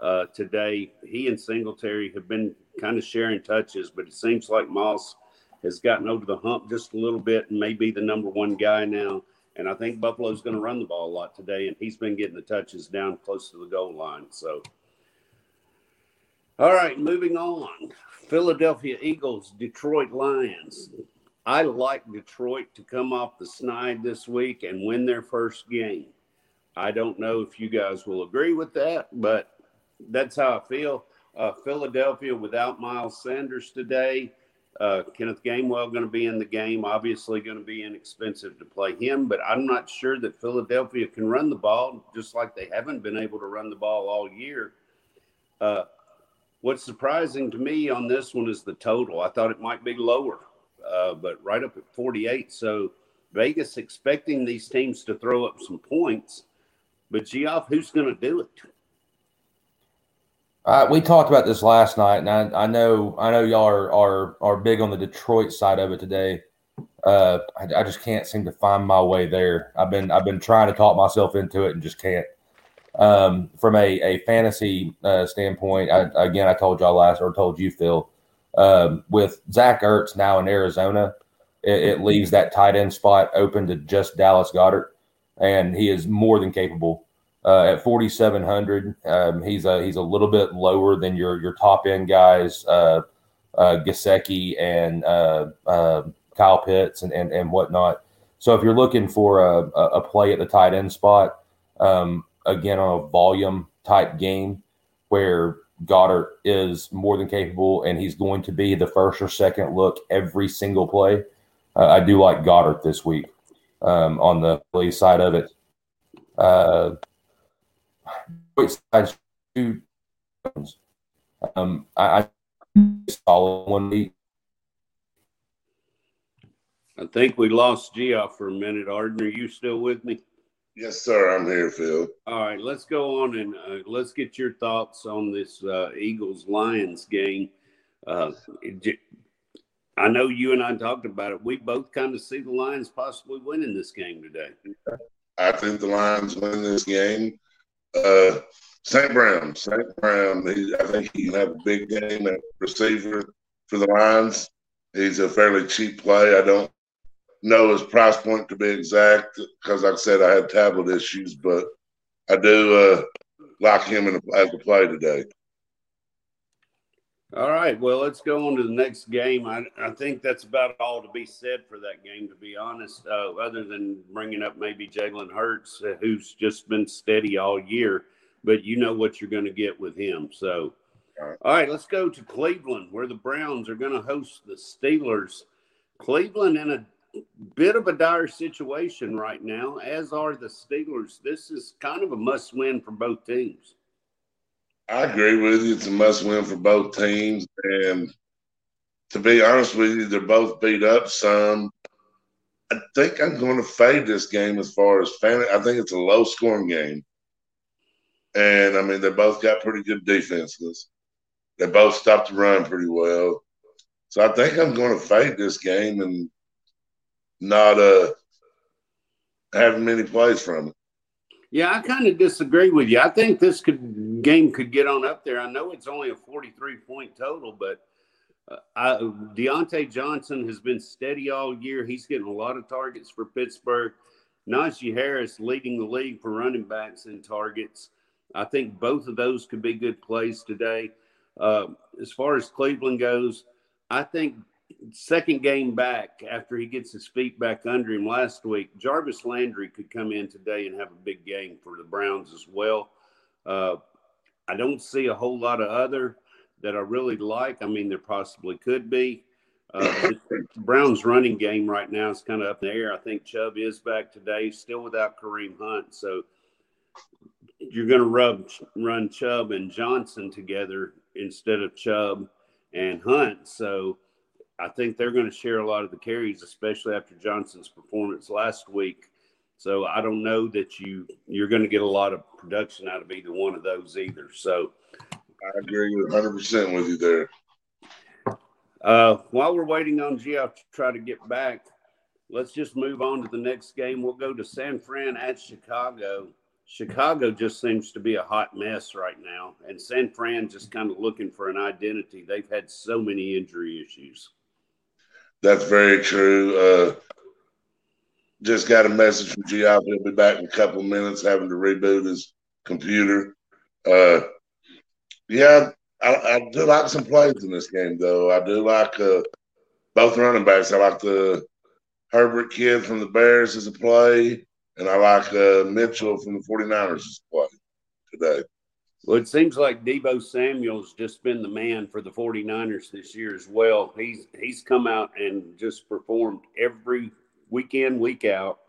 uh, today. He and Singletary have been kind of sharing touches, but it seems like Moss has gotten over the hump just a little bit and may be the number one guy now. And I think Buffalo's going to run the ball a lot today, and he's been getting the touches down close to the goal line. So, all right, moving on. Philadelphia Eagles, Detroit Lions. I like Detroit to come off the snide this week and win their first game. I don't know if you guys will agree with that, but that's how I feel. Uh, Philadelphia without Miles Sanders today uh, Kenneth Gainwell going to be in the game. Obviously, going to be inexpensive to play him, but I'm not sure that Philadelphia can run the ball, just like they haven't been able to run the ball all year. Uh, what's surprising to me on this one is the total. I thought it might be lower, uh, but right up at 48. So Vegas expecting these teams to throw up some points, but Geoff, who's going to do it? Uh, we talked about this last night, and I, I know I know y'all are, are are big on the Detroit side of it today. Uh, I, I, just can't seem to find my way there. I've been I've been trying to talk myself into it and just can't. Um, from a a fantasy uh, standpoint, I, again, I told y'all last or told you Phil, um, with Zach Ertz now in Arizona, it, it leaves that tight end spot open to just Dallas Goedert, and he is more than capable uh, at 4,700. Um, he's a he's a little bit lower than your your top end guys, uh, uh, Gesicki and uh, uh, Kyle Pitts and, and and whatnot. So if you're looking for a, a play at the tight end spot, um, again on a volume type game where Goedert is more than capable and he's going to be the first or second look every single play. Uh, I do like Goedert this week um, on the play side of it. Side Um, I, I solid one week. I think we lost Geoff for a minute. Arden, are you still with me? Yes, sir. I'm here, Phil. All right, let's go on and uh, let's get your thoughts on this uh, Eagles Lions game. Uh, I know you and I talked about it. We both kind of see the Lions possibly winning this game today. I think the Lions win this game. Uh, St. Brown, St. Brown, he, I think he can have a big game at receiver for the Lions. He's a fairly cheap play. I don't know his price point to be exact because, like I said, I had tablet issues, but I do uh, like him in a, as a play today. All right. Well, let's go on to the next game. I, I think that's about all to be said for that game, to be honest, uh, other than bringing up maybe Jalen Hurts, uh, who's just been steady all year, but you know what you're going to get with him. So, all right. all right, let's go to Cleveland, where the Browns are going to host the Steelers. Cleveland in a bit of a dire situation right now, as are the Steelers. This is kind of a must win for both teams. I agree with you. It's a must win for both teams. And to be honest with you, they're both beat up some. I think I'm going to fade this game as far as fan. I think it's a low scoring game. And I mean, they both got pretty good defenses. They both stopped the run pretty well. So I think I'm going to fade this game and not uh, have many plays from it. Yeah, I kind of disagree with you. I think this could game could get on up there. I know it's only a 43 point total, but uh, I, Diontae Johnson has been steady all year. He's getting a lot of targets for Pittsburgh. Najee Harris leading the league for running backs in targets. I think both of those could be good plays today. Uh, as far as Cleveland goes, I think second game back after he gets his feet back under him last week, Jarvis Landry could come in today and have a big game for the Browns as well. Uh, I don't see a whole lot of other that I really like. I mean, there possibly could be. Uh, Browns running game right now is kind of up in the air. I think Chubb is back today, still without Kareem Hunt. So you're going to rub run Chubb and Johnson together instead of Chubb and Hunt. So I think they're going to share a lot of the carries, especially after Johnson's performance last week. So I don't know that you you're going to get a lot of production out of either one of those either. So I agree 100 percent with you there. Uh, while we're waiting on Geoff to try to get back, let's just move on to the next game. We'll go to San Fran at Chicago. Chicago just seems to be a hot mess right now, and San Fran just kind of looking for an identity. They've had so many injury issues. That's very true. Uh, just got a message from Geoff. He'll be back in a couple minutes, having to reboot his computer. Uh, yeah, I, I, do like some plays in this game, though. I do like uh, both running backs. I like the Herbert kid from the Bears as a play, and I like uh, Mitchell from the 49ers as a play today. Well, it seems like Deebo Samuel's just been the man for the 49ers this year as well. He's he's come out and just performed every weekend, week out.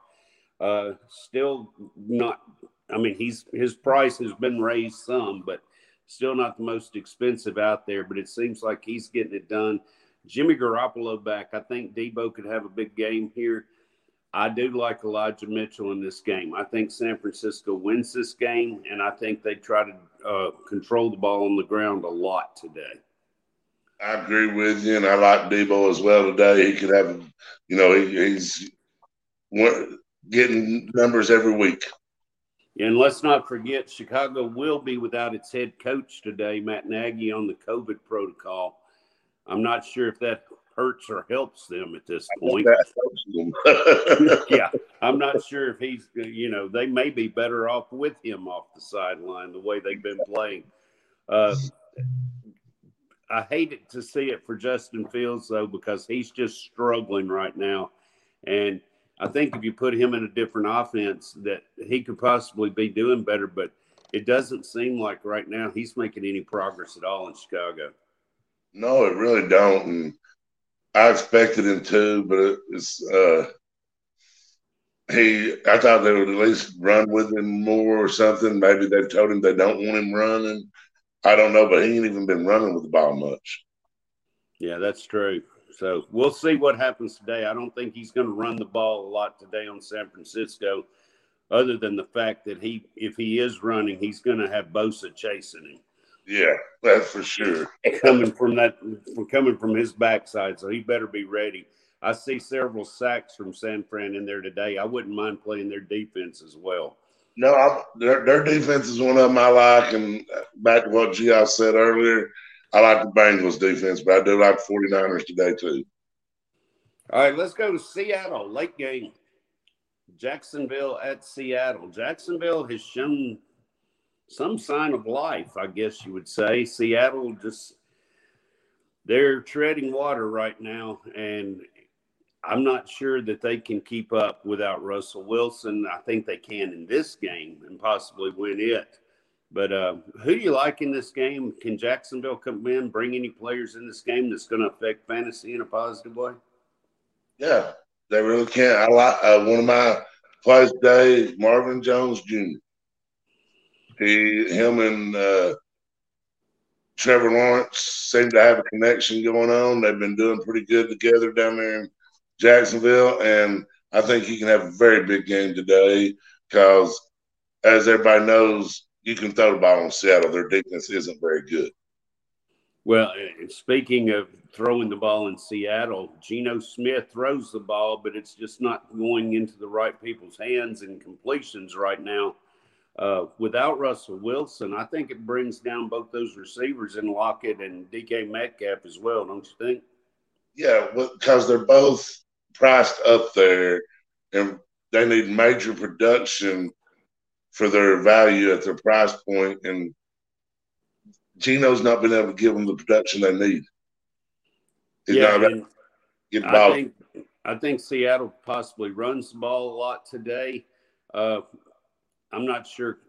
Uh, still not I mean, he's his price has been raised some, but still not the most expensive out there. But it seems like he's getting it done. Jimmy Garoppolo back. I think Deebo could have a big game here. I do like Elijah Mitchell in this game. I think San Francisco wins this game, and I think they try to uh, control the ball on the ground a lot today. I agree with you, and I like Deebo as well today. He could have, you know, he, he's getting numbers every week. And let's not forget, Chicago will be without its head coach today, Matt Nagy, on the COVID protocol. I'm not sure if that hurts or helps them at this point. yeah, I'm not sure if he's, you know, they may be better off with him off the sideline the way they've been playing. Uh, I hate it to see it for Justin Fields though because he's just struggling right now, and I think if you put him in a different offense, that he could possibly be doing better. But it doesn't seem like right now he's making any progress at all in Chicago. No, it really don't. And I expected him to, but it's uh, he. I thought they would at least run with him more or something. Maybe they've told him they don't want him running, I don't know, but he ain't even been running with the ball much. Yeah, that's true. So we'll see what happens today. I don't think he's going to run the ball a lot today on San Francisco, other than the fact that he, if he is running, he's going to have Bosa chasing him. Yeah, that's for sure. coming from that, from coming from his backside, so he better be ready. I see several sacks from San Fran in there today. I wouldn't mind playing their defense as well. No, I'm, their their defense is one of them I like, and back to what G. I said earlier, I like the Bengals defense, but I do like 49ers today too. All right, let's go to Seattle. Late game. Jacksonville at Seattle. Jacksonville has shown some sign of life, I guess you would say. Seattle just they're treading water right now, and I'm not sure that they can keep up without Russell Wilson. I think they can in this game and possibly win it. But uh, who do you like in this game? Can Jacksonville come in, bring any players in this game that's going to affect fantasy in a positive way? Yeah, they really can. I like uh, one of my plays today, Marvin Jones Jr. He, him, and uh, Trevor Lawrence seem to have a connection going on. They've been doing pretty good together down there Jacksonville, and I think he can have a very big game today because, as everybody knows, you can throw the ball in Seattle. Their defense isn't very good. Well, speaking of throwing the ball in Seattle, Geno Smith throws the ball, but it's just not going into the right people's hands and completions right now. Uh, without Russell Wilson, I think it brings down both those receivers in Lockett and DK Metcalf as well, don't you think? Yeah, because they're both priced up there, and they need major production for their value at their price point, and Geno's not been able to give them the production they need. He's yeah, get I think I think Seattle possibly runs the ball a lot today. Uh, I'm not sure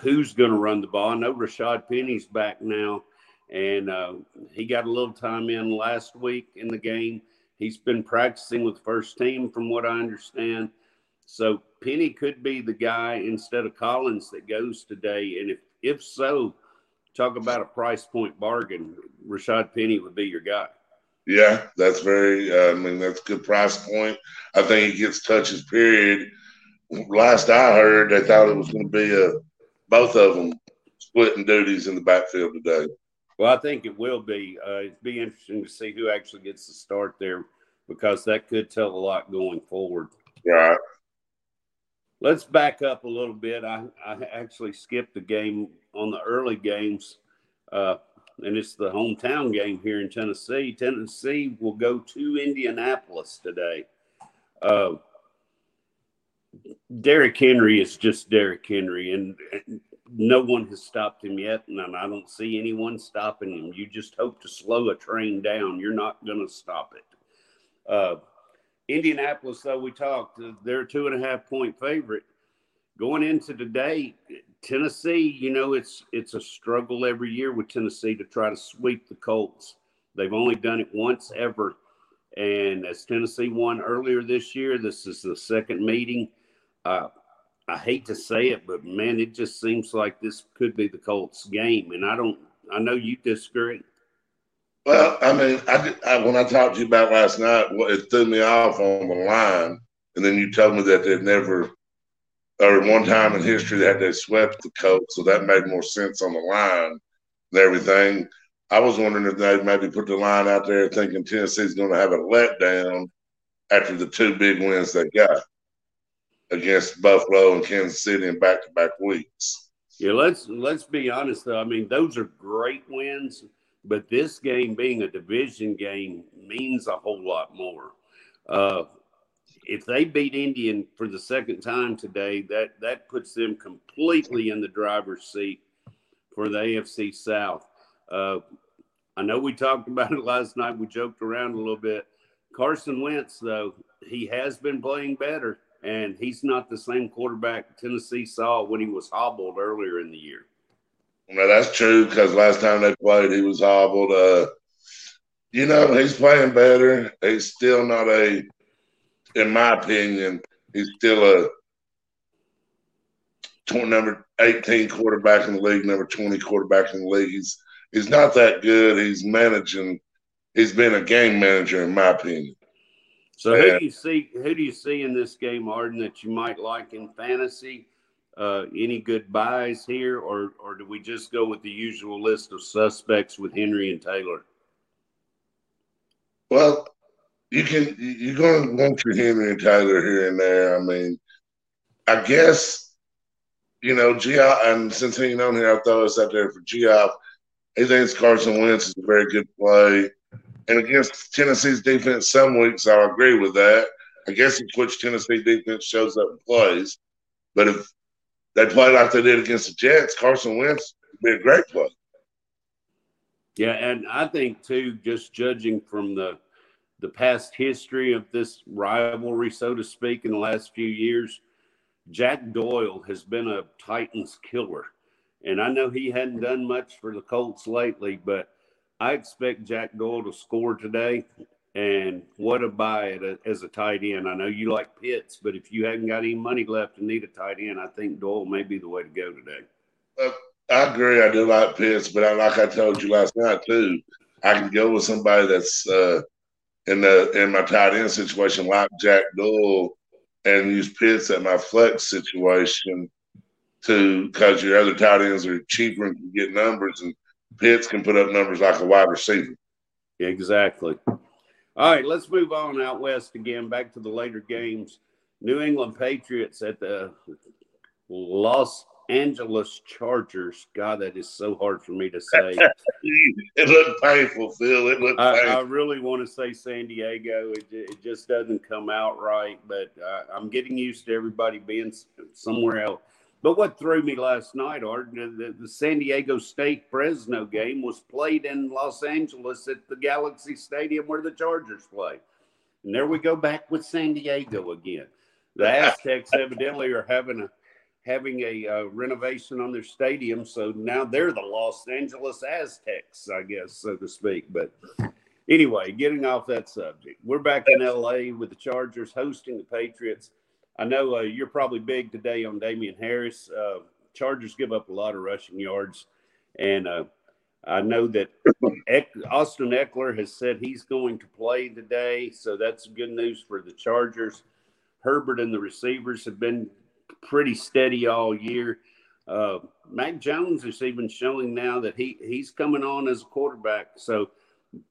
who's going to run the ball. I know Rashad Penny's back now, and uh, he got a little time in last week in the game. He's been practicing with the first team, from what I understand. So Penny could be the guy instead of Collins that goes today. And if if so, talk about a price point bargain. Rashad Penny would be your guy. Yeah, that's very. Uh, I mean, that's good price point. I think he gets touches. Period. Last I heard, they thought it was going to be a both of them splitting duties in the backfield today. Well, I think it will be. Uh, it'd be interesting to see who actually gets the start there because that could tell a lot going forward. Right. Let's back up a little bit. I, I actually skipped the game on the early games, uh, and it's the hometown game here in Tennessee. Tennessee will go to Indianapolis today. Uh, Derrick Henry is just Derrick Henry, and, and no one has stopped him yet, and I don't see anyone stopping him. You just hope to slow a train down. You're not going to stop it. Uh, Indianapolis, though, we talked, uh, they're a two and a half point favorite. Going into today, Tennessee, you know, it's it's a struggle every year with Tennessee to try to sweep the Colts. They've only done it once ever. And as Tennessee won earlier this year, this is the second meeting. Uh, I hate to say it, but man, it just seems like this could be the Colts game. And I don't, I know you disagree. Well, I mean, I, I, when I talked to you about last night, it threw me off on the line, and then you told me that they'd never, or one time in history that they swept the Colts, so that made more sense on the line and everything. I was wondering if they maybe put the line out there thinking Tennessee's going to have a letdown after the two big wins they got against Buffalo and Kansas City in back-to-back weeks. Yeah, let's let's be honest though. I mean, those are great wins but this game being a division game means a whole lot more. Uh, if they beat Indian for the second time today, that that puts them completely in the driver's seat for the AFC South. Uh, I know we talked about it last night. We joked around a little bit. Carson Wentz, though, he has been playing better, and he's not the same quarterback Tennessee saw when he was hobbled earlier in the year. Well, that's true because last time they played, he was hobbled. Uh, you know, he's playing better. He's still not a, in my opinion, he's still a number 18 quarterback in the league, number 20 quarterback in the league. He's he's not that good. He's managing. He's been a game manager, in my opinion. So who do you see? Who do you see in this game, Arden, that you might like in fantasy? Uh, any good buys here, or or do we just go with the usual list of suspects with Henry and Taylor? Well, you can you're going to want your Henry and Taylor here and there. I mean, I guess you know Geoff, and since he's on here, I'll throw us out there for Geoff. He thinks Carson Wentz is a very good play, and against Tennessee's defense, some weeks I'll agree with that. I guess it's which Tennessee defense shows up and plays, but if they play like they did against the Jets, Carson Wentz would be a great play. Yeah, and I think too, just judging from the the past history of this rivalry, so to speak, in the last few years, Jack Doyle has been a Titans killer. And I know he hadn't done much for the Colts lately, but I expect Jack Doyle to score today. And what a buy as a tight end. I know you like Pitts, but if you haven't got any money left and need a tight end, I think Doyle may be the way to go today. Uh, I agree. I do like Pitts, but I, like I told you last night too, I can go with somebody that's uh, in the in my tight end situation, like Jack Doyle, and use Pitts at my flex situation to because your other tight ends are cheaper and can get numbers, and Pitts can put up numbers like a wide receiver. Exactly. All right, let's move on out west again, back to the later games. New England Patriots at the Los Angeles Chargers. God, that is so hard for me to say. it looked painful, Phil. It looked I, painful. I really want to say San Diego. It, it just doesn't come out right, but uh, I'm getting used to everybody being somewhere else. But what threw me last night, Art, the, the San Diego State Fresno game was played in Los Angeles at the Galaxy Stadium where the Chargers play. And there we go back with San Diego again. The Aztecs evidently are having a having a uh, renovation on their stadium. So now they're the Los Angeles Aztecs, I guess, so to speak. But anyway, getting off that subject, we're back in LA with the Chargers hosting the Patriots. I know uh, you're probably big today on Damien Harris. Uh, Chargers give up a lot of rushing yards. And uh, I know that Austin Ekeler has said he's going to play today. So that's good news for the Chargers. Herbert and the receivers have been pretty steady all year. Uh, Mac Jones is even showing now that he he's coming on as a quarterback. So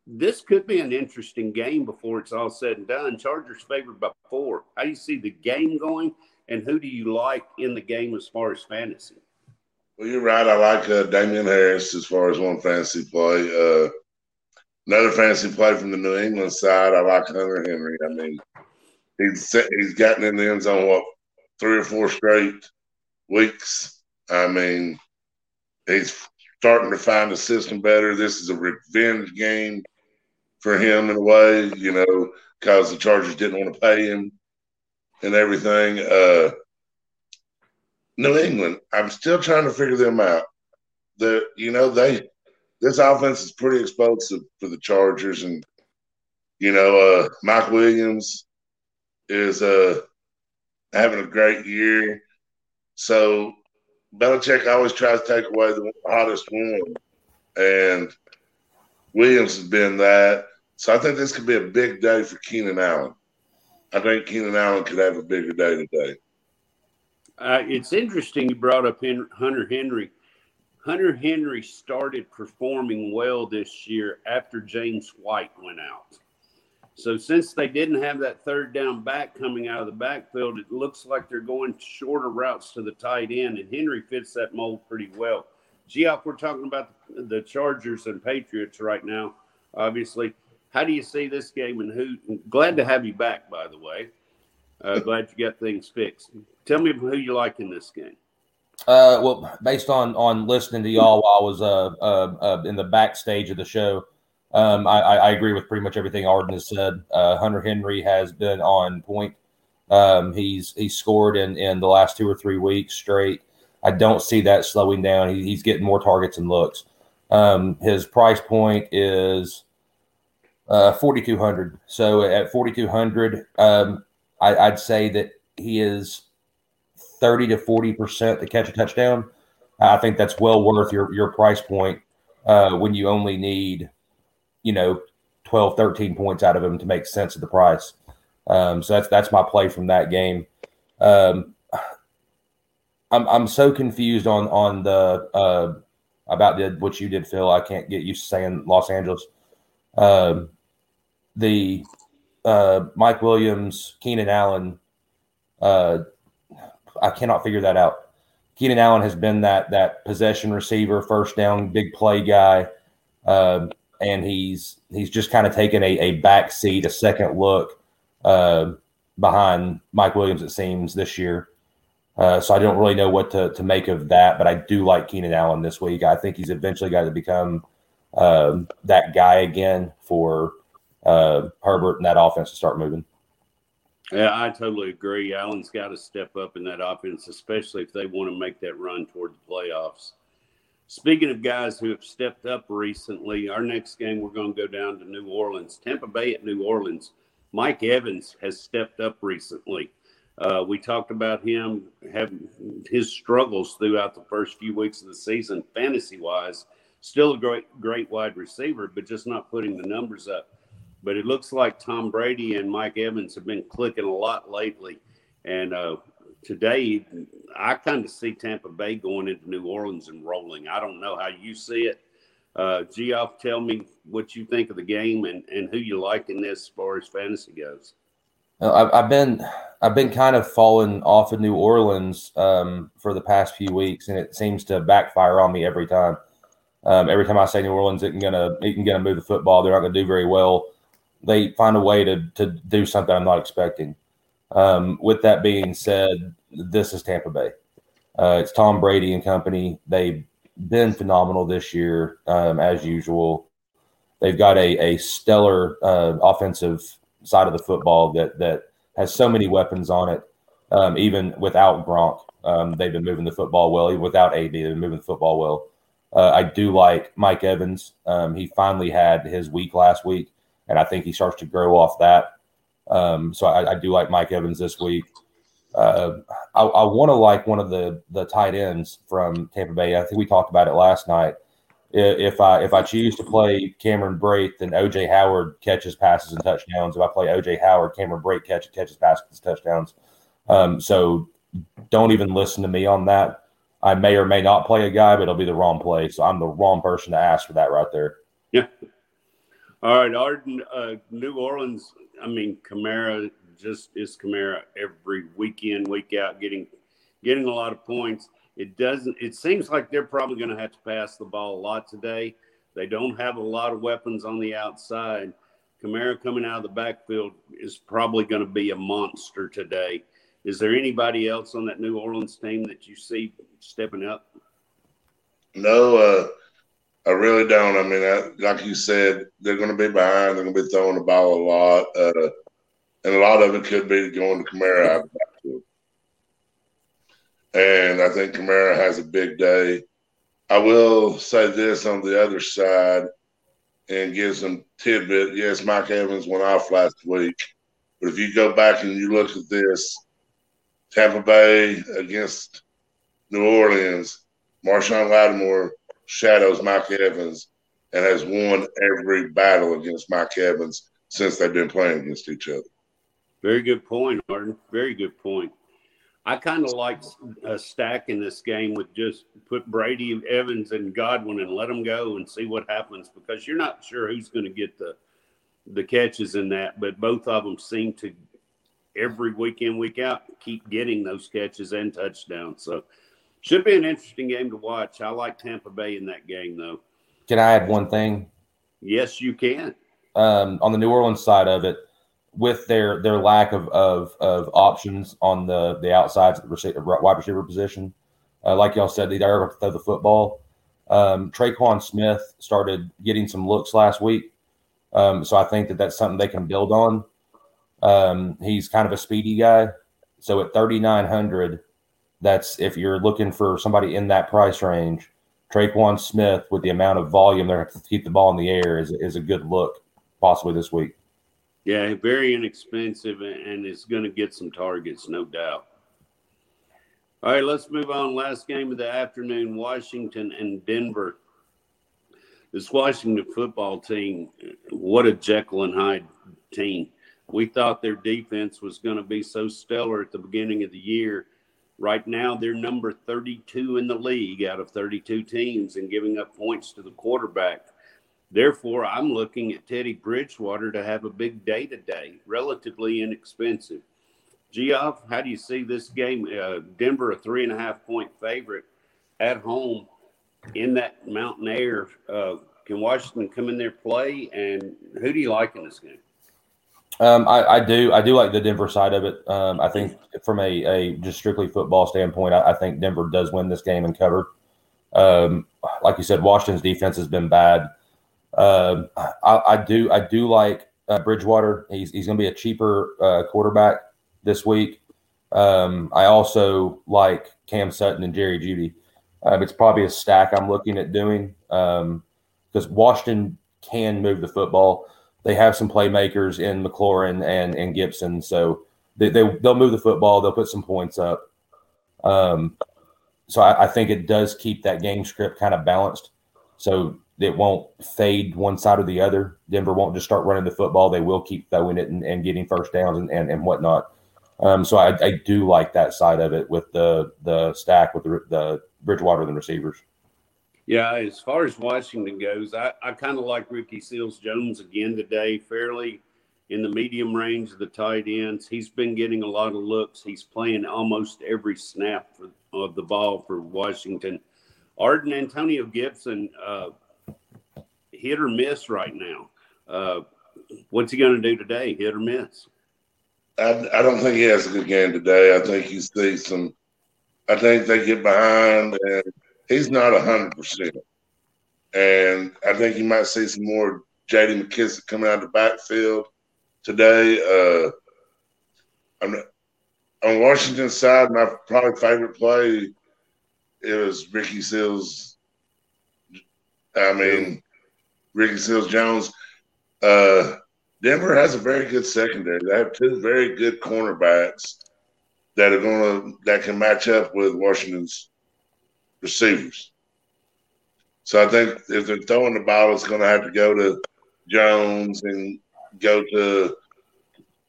this could be an interesting game before it's all said and done. Chargers favored by four. How do you see the game going, and who do you like in the game as far as fantasy? Well, you're right. I like uh, Damien Harris as far as one fantasy play. Uh, another fantasy play from the New England side. I like Hunter Henry. I mean, he's he's gotten in the end zone what three or four straight weeks. I mean, he's starting to find the system better. This is a revenge game for him in a way, you know, because the Chargers didn't want to pay him and everything. Uh, New England, I'm still trying to figure them out. The you know they this offense is pretty explosive for the Chargers, and you know uh, Mike Williams is uh, having a great year. So Belichick always tries to take away the hottest one, and Williams has been that. So I think this could be a big day for Keenan Allen. I think Keenan Allen could have a bigger day today. Uh, it's interesting you brought up Hunter Henry. Hunter Henry started performing well this year after James White went out. So since they didn't have that third down back coming out of the backfield, it looks like they're going shorter routes to the tight end, and Henry fits that mold pretty well. Geoff, we're talking about the Chargers and Patriots right now. Obviously, how do you see this game? And who? Glad to have you back, by the way. Uh, glad you got things fixed. Tell me who you like in this game. Uh, well, based on on listening to y'all while I was uh, uh, uh in the backstage of the show, um, I, I, agree with pretty much everything Arden has said. Uh, Hunter Henry has been on point. Um, he's he's scored in in the last two or three weeks straight. I don't see that slowing down. He, he's getting more targets and looks. Um, his price point is uh, forty two hundred. So at forty two hundred, um, I, I'd say that he is 30 to 40% to catch a touchdown. I think that's well worth your, your price point uh, when you only need, you know, 12, 13 points out of him to make sense of the price. Um, so that's that's my play from that game. Um, I'm I'm so confused on on the uh, about the, what you did, Phil. I can't get used to saying Los Angeles. Um, the uh, Mike Williams, Keenan Allen. Uh, I cannot figure that out. Keenan Allen has been that that possession receiver, first down, big play guy, uh, and he's he's just kind of taken a, a back seat, a second look uh, behind Mike Williams. It seems this year. Uh, so I don't really know what to, to make of that, but I do like Keenan Allen this week. I think he's eventually got to become um, that guy again for uh, Herbert and that offense to start moving. Yeah, I totally agree. Allen's got to step up in that offense, especially if they want to make that run toward the playoffs. Speaking of guys who have stepped up recently, our next game we're going to go down to New Orleans, Tampa Bay at New Orleans. Mike Evans has stepped up recently. Uh, we talked about him having his struggles throughout the first few weeks of the season, fantasy wise. Still a great, great wide receiver, but just not putting the numbers up. But it looks like Tom Brady and Mike Evans have been clicking a lot lately. And uh, today, I kind of see Tampa Bay going into New Orleans and rolling. I don't know how you see it. Uh, Geoff, tell me what you think of the game and, and who you like in this as far as fantasy goes. I've, I've been I've been kind of falling off of New Orleans um, for the past few weeks, and it seems to backfire on me every time. Um, every time I say New Orleans isn't gonna isn't gonna move the football, they're not gonna do very well. They find a way to to do something I'm not expecting. Um, with that being said, this is Tampa Bay. Uh, it's Tom Brady and company. They've been phenomenal this year, um, as usual. They've got a, a stellar uh, offensive side of the football that that has so many weapons on it. Um, even without Gronk, um, they've been moving the football well. Even without AB, they've been moving the football well. Uh, I do like Mike Evans. Um, he finally had his week last week, and I think he starts to grow off that. Um, so I, I, do like Mike Evans this week. Uh, I, I want to like one of the the tight ends from Tampa Bay. I think we talked about it last night if I if I choose to play Cameron Brate, then OJ Howard catches passes and touchdowns. If I play OJ Howard, Cameron Brate catches catches passes and touchdowns. Um, so don't even listen to me on that. I may or may not play a guy, but it'll be the wrong play. So I'm the wrong person to ask for that right there. Yeah. All right, Arden, uh, New Orleans. I mean, Kamara just is Kamara every weekend, week out, getting getting a lot of points. It doesn't. It seems like they're probably going to have to pass the ball a lot today. They don't have a lot of weapons on the outside. Kamara coming out of the backfield is probably going to be a monster today. Is there anybody else on that New Orleans team that you see stepping up? No, uh, I really don't. I mean, I, like you said, they're going to be behind. They're going to be throwing the ball a lot, uh, and a lot of it could be going to Kamara. And I think Kamara has a big day. I will say this on the other side and give some tidbit. Yes, Mike Evans went off last week. But if you go back and you look at this, Tampa Bay against New Orleans, Marshon Lattimore shadows Mike Evans and has won every battle against Mike Evans since they've been playing against each other. Very good point, Martin. Very good point. I kind of like uh, a stack in this game with just put Brady, Evans, and Godwin and let them go and see what happens because you're not sure who's going to get the the catches in that, but both of them seem to every week in week out keep getting those catches and touchdowns. So should be an interesting game to watch. I like Tampa Bay in that game though. Can I add one thing? Yes, you can. Um, on the New Orleans side of it, with their their lack of of, of options on the the outsides of the wide receiver position. Uh, like y'all said, they are going to throw the football. Um, Tre'Quan Smith started getting some looks last week, um, so I think that that's something they can build on. Um, he's kind of a speedy guy, so at thirty nine hundred, that's if you're looking for somebody in that price range. Tre'Quan Smith, with the amount of volume they're to keep the ball in the air, is is a good look possibly this week. Yeah, very inexpensive and it's going to get some targets, no doubt. All right, let's move on. Last game of the afternoon Washington and Denver. This Washington football team, what a Jekyll and Hyde team. We thought their defense was going to be so stellar at the beginning of the year. Right now, they're number 32 in the league out of 32 teams and giving up points to the quarterback. Therefore, I'm looking at Teddy Bridgewater to have a big day today, relatively inexpensive. Geoff, how do you see this game? Uh, Denver, a three and a half point favorite at home in that mountain air. Uh, can Washington come in there play? And who do you like in this game? Um, I, I, do. I do like the Denver side of it. Um, I think from a, a, just strictly football standpoint, I, I, think Denver does win this game and cover. Um, like you said, Washington's defense has been bad. Uh, I, I, do. I do like uh, Bridgewater. He's he's going to be a cheaper uh, quarterback this week. Um, I also like Cam Sutton and Jerry Jeudy. Um, it's probably a stack I'm looking at doing because um, Washington can move the football. They have some playmakers in McLaurin and and Gibson, so they, they will move the football. They'll put some points up. Um, so I, I think it does keep that game script kind of balanced. So it won't fade one side or the other. Denver won't just start running the football. They will keep throwing it and, and getting first downs and, and, and whatnot. Um, so I, I, do like that side of it with the the stack with the, the Bridgewater and the receivers. Yeah, as far as Washington goes, I, I kind of like Ricky Seals Jones again today, fairly in the medium range of the tight ends. He's been getting a lot of looks. He's playing almost every snap for, of the ball for Washington. Arden Antonio Gibson, uh, hit or miss right now. Uh, what's he going to do today? Hit or miss? I, I don't think he has a good game today. I think he sees some. I think they get behind, and he's not hundred percent. And I think you might see some more J.D. McKissic coming out of the backfield today. Uh, I'm on Washington's side. My probably favorite play it was Ricky Seals. I mean, Ricky Seals Jones. Uh, Denver has a very good secondary. They have two very good cornerbacks that are going to that can match up with Washington's receivers. So I think if they're throwing the ball, it's going to have to go to Jones and go to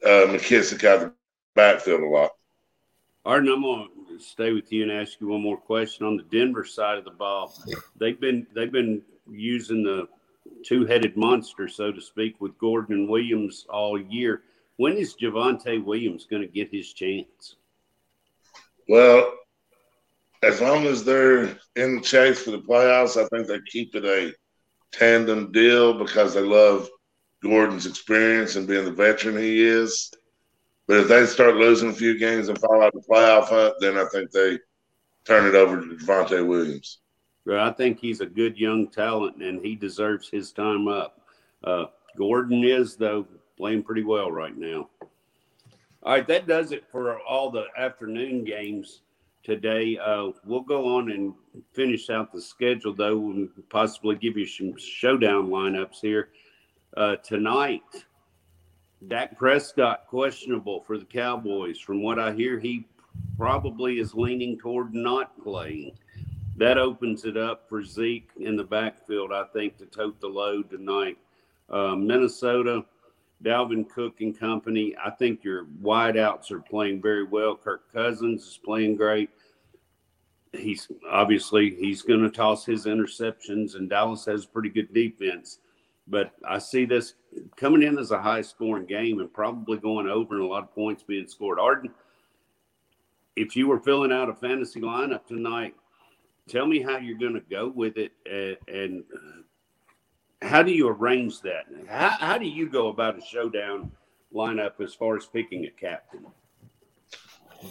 uh, McKissic out of the backfield a lot. Arden, I'm going to stay with you and ask you one more question on the Denver side of the ball. They've been they've been using the two headed monster, so to speak, with Gordon and Williams all year. When is Javonte Williams going to get his chance? Well, as long as they're in the chase for the playoffs, I think they keep it a tandem deal because they love Gordon's experience and being the veteran he is. But if they start losing a few games and fall out of the playoff hunt, then I think they turn it over to Javonte Williams. Well, I think he's a good young talent and he deserves his time up. Uh, Gordon is, though, playing pretty well right now. All right, that does it for all the afternoon games today. Uh, we'll go on and finish out the schedule, though, and possibly give you some showdown lineups here. Uh, tonight, Dak Prescott questionable for the Cowboys. From what I hear, he probably is leaning toward not playing that opens it up for Zeke in the backfield, I think, to tote the load tonight. Uh, Minnesota, Dalvin Cook and company. I think your wideouts are playing very well. Kirk Cousins is playing great. He's obviously he's going to toss his interceptions, and Dallas has a pretty good defense. But I see this coming in as a high scoring game and probably going over and a lot of points being scored. Arden, if you were filling out a fantasy lineup tonight, tell me how you're going to go with it and, and how do you arrange that? How, how do you go about a showdown lineup as far as picking a captain?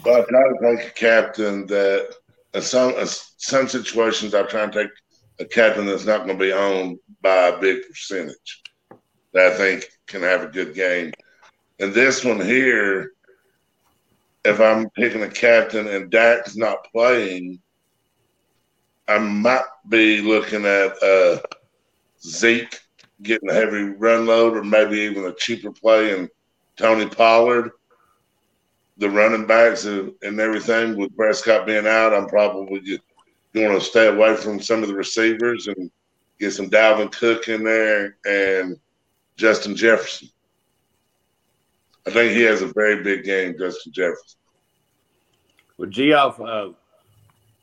Well, I to a captain that in some in some situations I try and take a captain that's not going to be owned by a big percentage that I think can have a good game. And this one here, if I'm picking a captain and Dak's not playing, I might be looking at uh, Zeke getting a heavy run load, or maybe even a cheaper play and Tony Pollard. the running backs and, and everything with Prescott being out, I'm probably just going to stay away from some of the receivers and get some Dalvin Cook in there and Justin Jefferson. I think he has a very big game, Justin Jefferson. Well, Geoff, uh,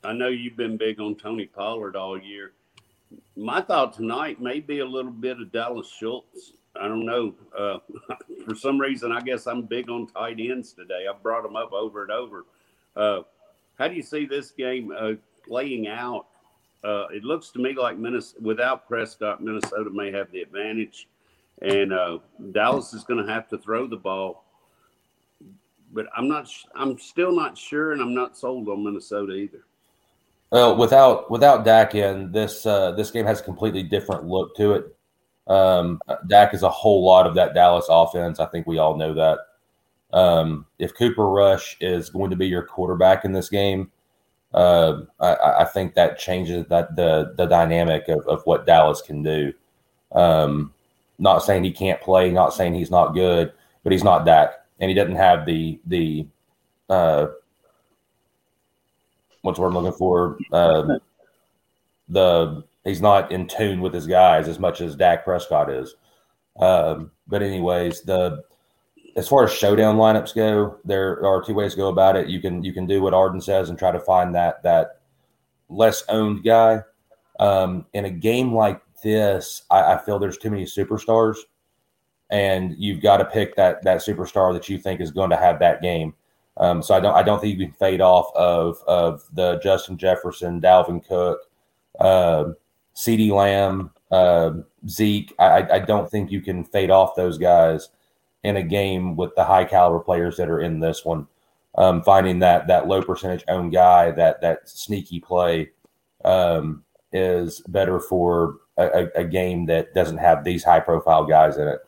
I know you've been big on Tony Pollard all year. My thought tonight may be a little bit of Dalton Schultz. I don't know. Uh, for some reason, I guess I'm big on tight ends today. I've brought them up over and over. Uh, how do you see this game uh, playing out? Uh, it looks to me like Minnesota, without Prescott, Minnesota may have the advantage, and uh, Dallas is going to have to throw the ball. But I'm not. I'm still not sure, and I'm not sold on Minnesota either. Well, without without Dak in this uh, this game has a completely different look to it. Um, Dak is a whole lot of that Dallas offense. I think we all know that. Um, if Cooper Rush is going to be your quarterback in this game, uh, I, I, think that changes that the the dynamic of, of what Dallas can do. Um, not saying he can't play, not saying he's not good, but he's not Dak, and he doesn't have the the uh, what's word I'm looking for? Uh, the he's not in tune with his guys as much as Dak Prescott is. Um, but anyways, the as far as showdown lineups go, there are two ways to go about it. You can you can do what Arden says and try to find that that less owned guy. Um, in a game like this, I, I feel there's too many superstars, and you've got to pick that that superstar that you think is going to have that game. Um, so I don't I don't think you can fade off of of the Justin Jefferson, Dalvin Cook, uh, CeeDee Lamb, uh, Zeke. I, I don't think you can fade off those guys in a game with the high caliber players that are in this one. Um, finding that that low percentage own guy, that that sneaky play, um, is better for a, a, game that doesn't have these high profile guys in it.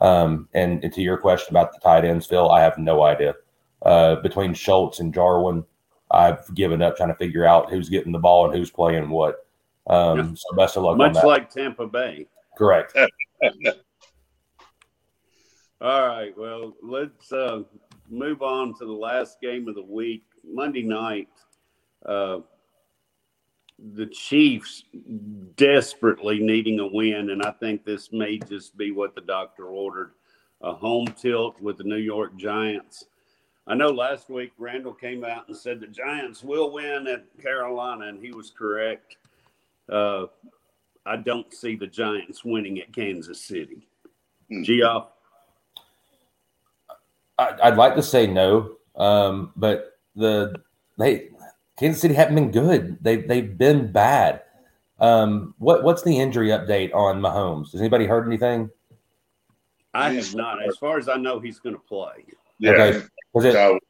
Um, and, to your question about the tight ends, Phil, I have no idea. Uh, between Schultz and Jarwin, I've given up trying to figure out who's getting the ball and who's playing what. Um, yeah. So best of luck. Much like Tampa Bay. Correct. All right. Well, let's uh, move on to the last game of the week, Monday night. Uh, the Chiefs desperately needing a win, and I think this may just be what the doctor ordered a home tilt with the New York Giants. I know last week Randall came out and said the Giants will win at Carolina, and he was correct. Uh, I don't see the Giants winning at Kansas City. Mm. Geoff? I'd like to say no, um, but the they Kansas City haven't been good. They they've been bad. Um, what what's the injury update on Mahomes? Has anybody heard anything? I have not. As far as I know, he's going to play. Yeah. Okay. It,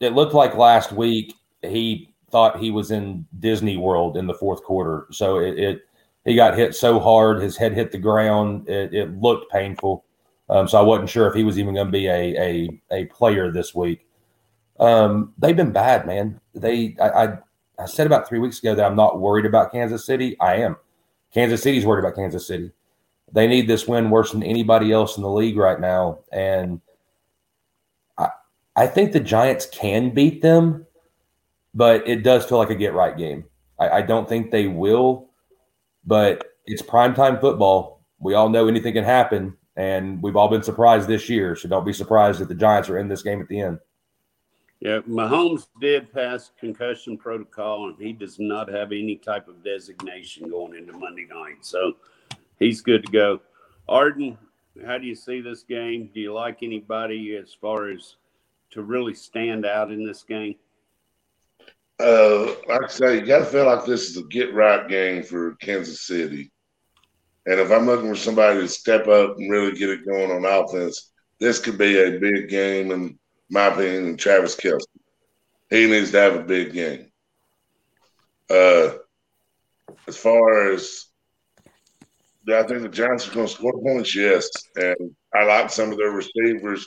it looked like last week he thought he was in Disney World in the fourth quarter. So it, it he got hit so hard, his head hit the ground. It, it looked painful. Um, so I wasn't sure if he was even going to be a, a a player this week. Um, they've been bad, man. They I, I, I said about three weeks ago that I'm not worried about Kansas City. I am. Kansas City's worried about Kansas City. They need this win worse than anybody else in the league right now, and I think the Giants can beat them, but it does feel like a get right game. I, I don't think they will, but it's primetime football. We all know anything can happen and we've all been surprised this year. So don't be surprised if the Giants are in this game at the end. Yeah, Mahomes did pass concussion protocol, and he does not have any type of designation going into Monday night. So he's good to go. Arden, how do you see this game? Do you like anybody as far as to really stand out in this game? Uh, like I say, you got to feel like this is a get right game for Kansas City. And if I'm looking for somebody to step up and really get it going on offense, this could be a big game, in my opinion, in Travis Kelce. He needs to have a big game. Uh, as far as I think the Giants are going to score points, yes. And I like some of their receivers,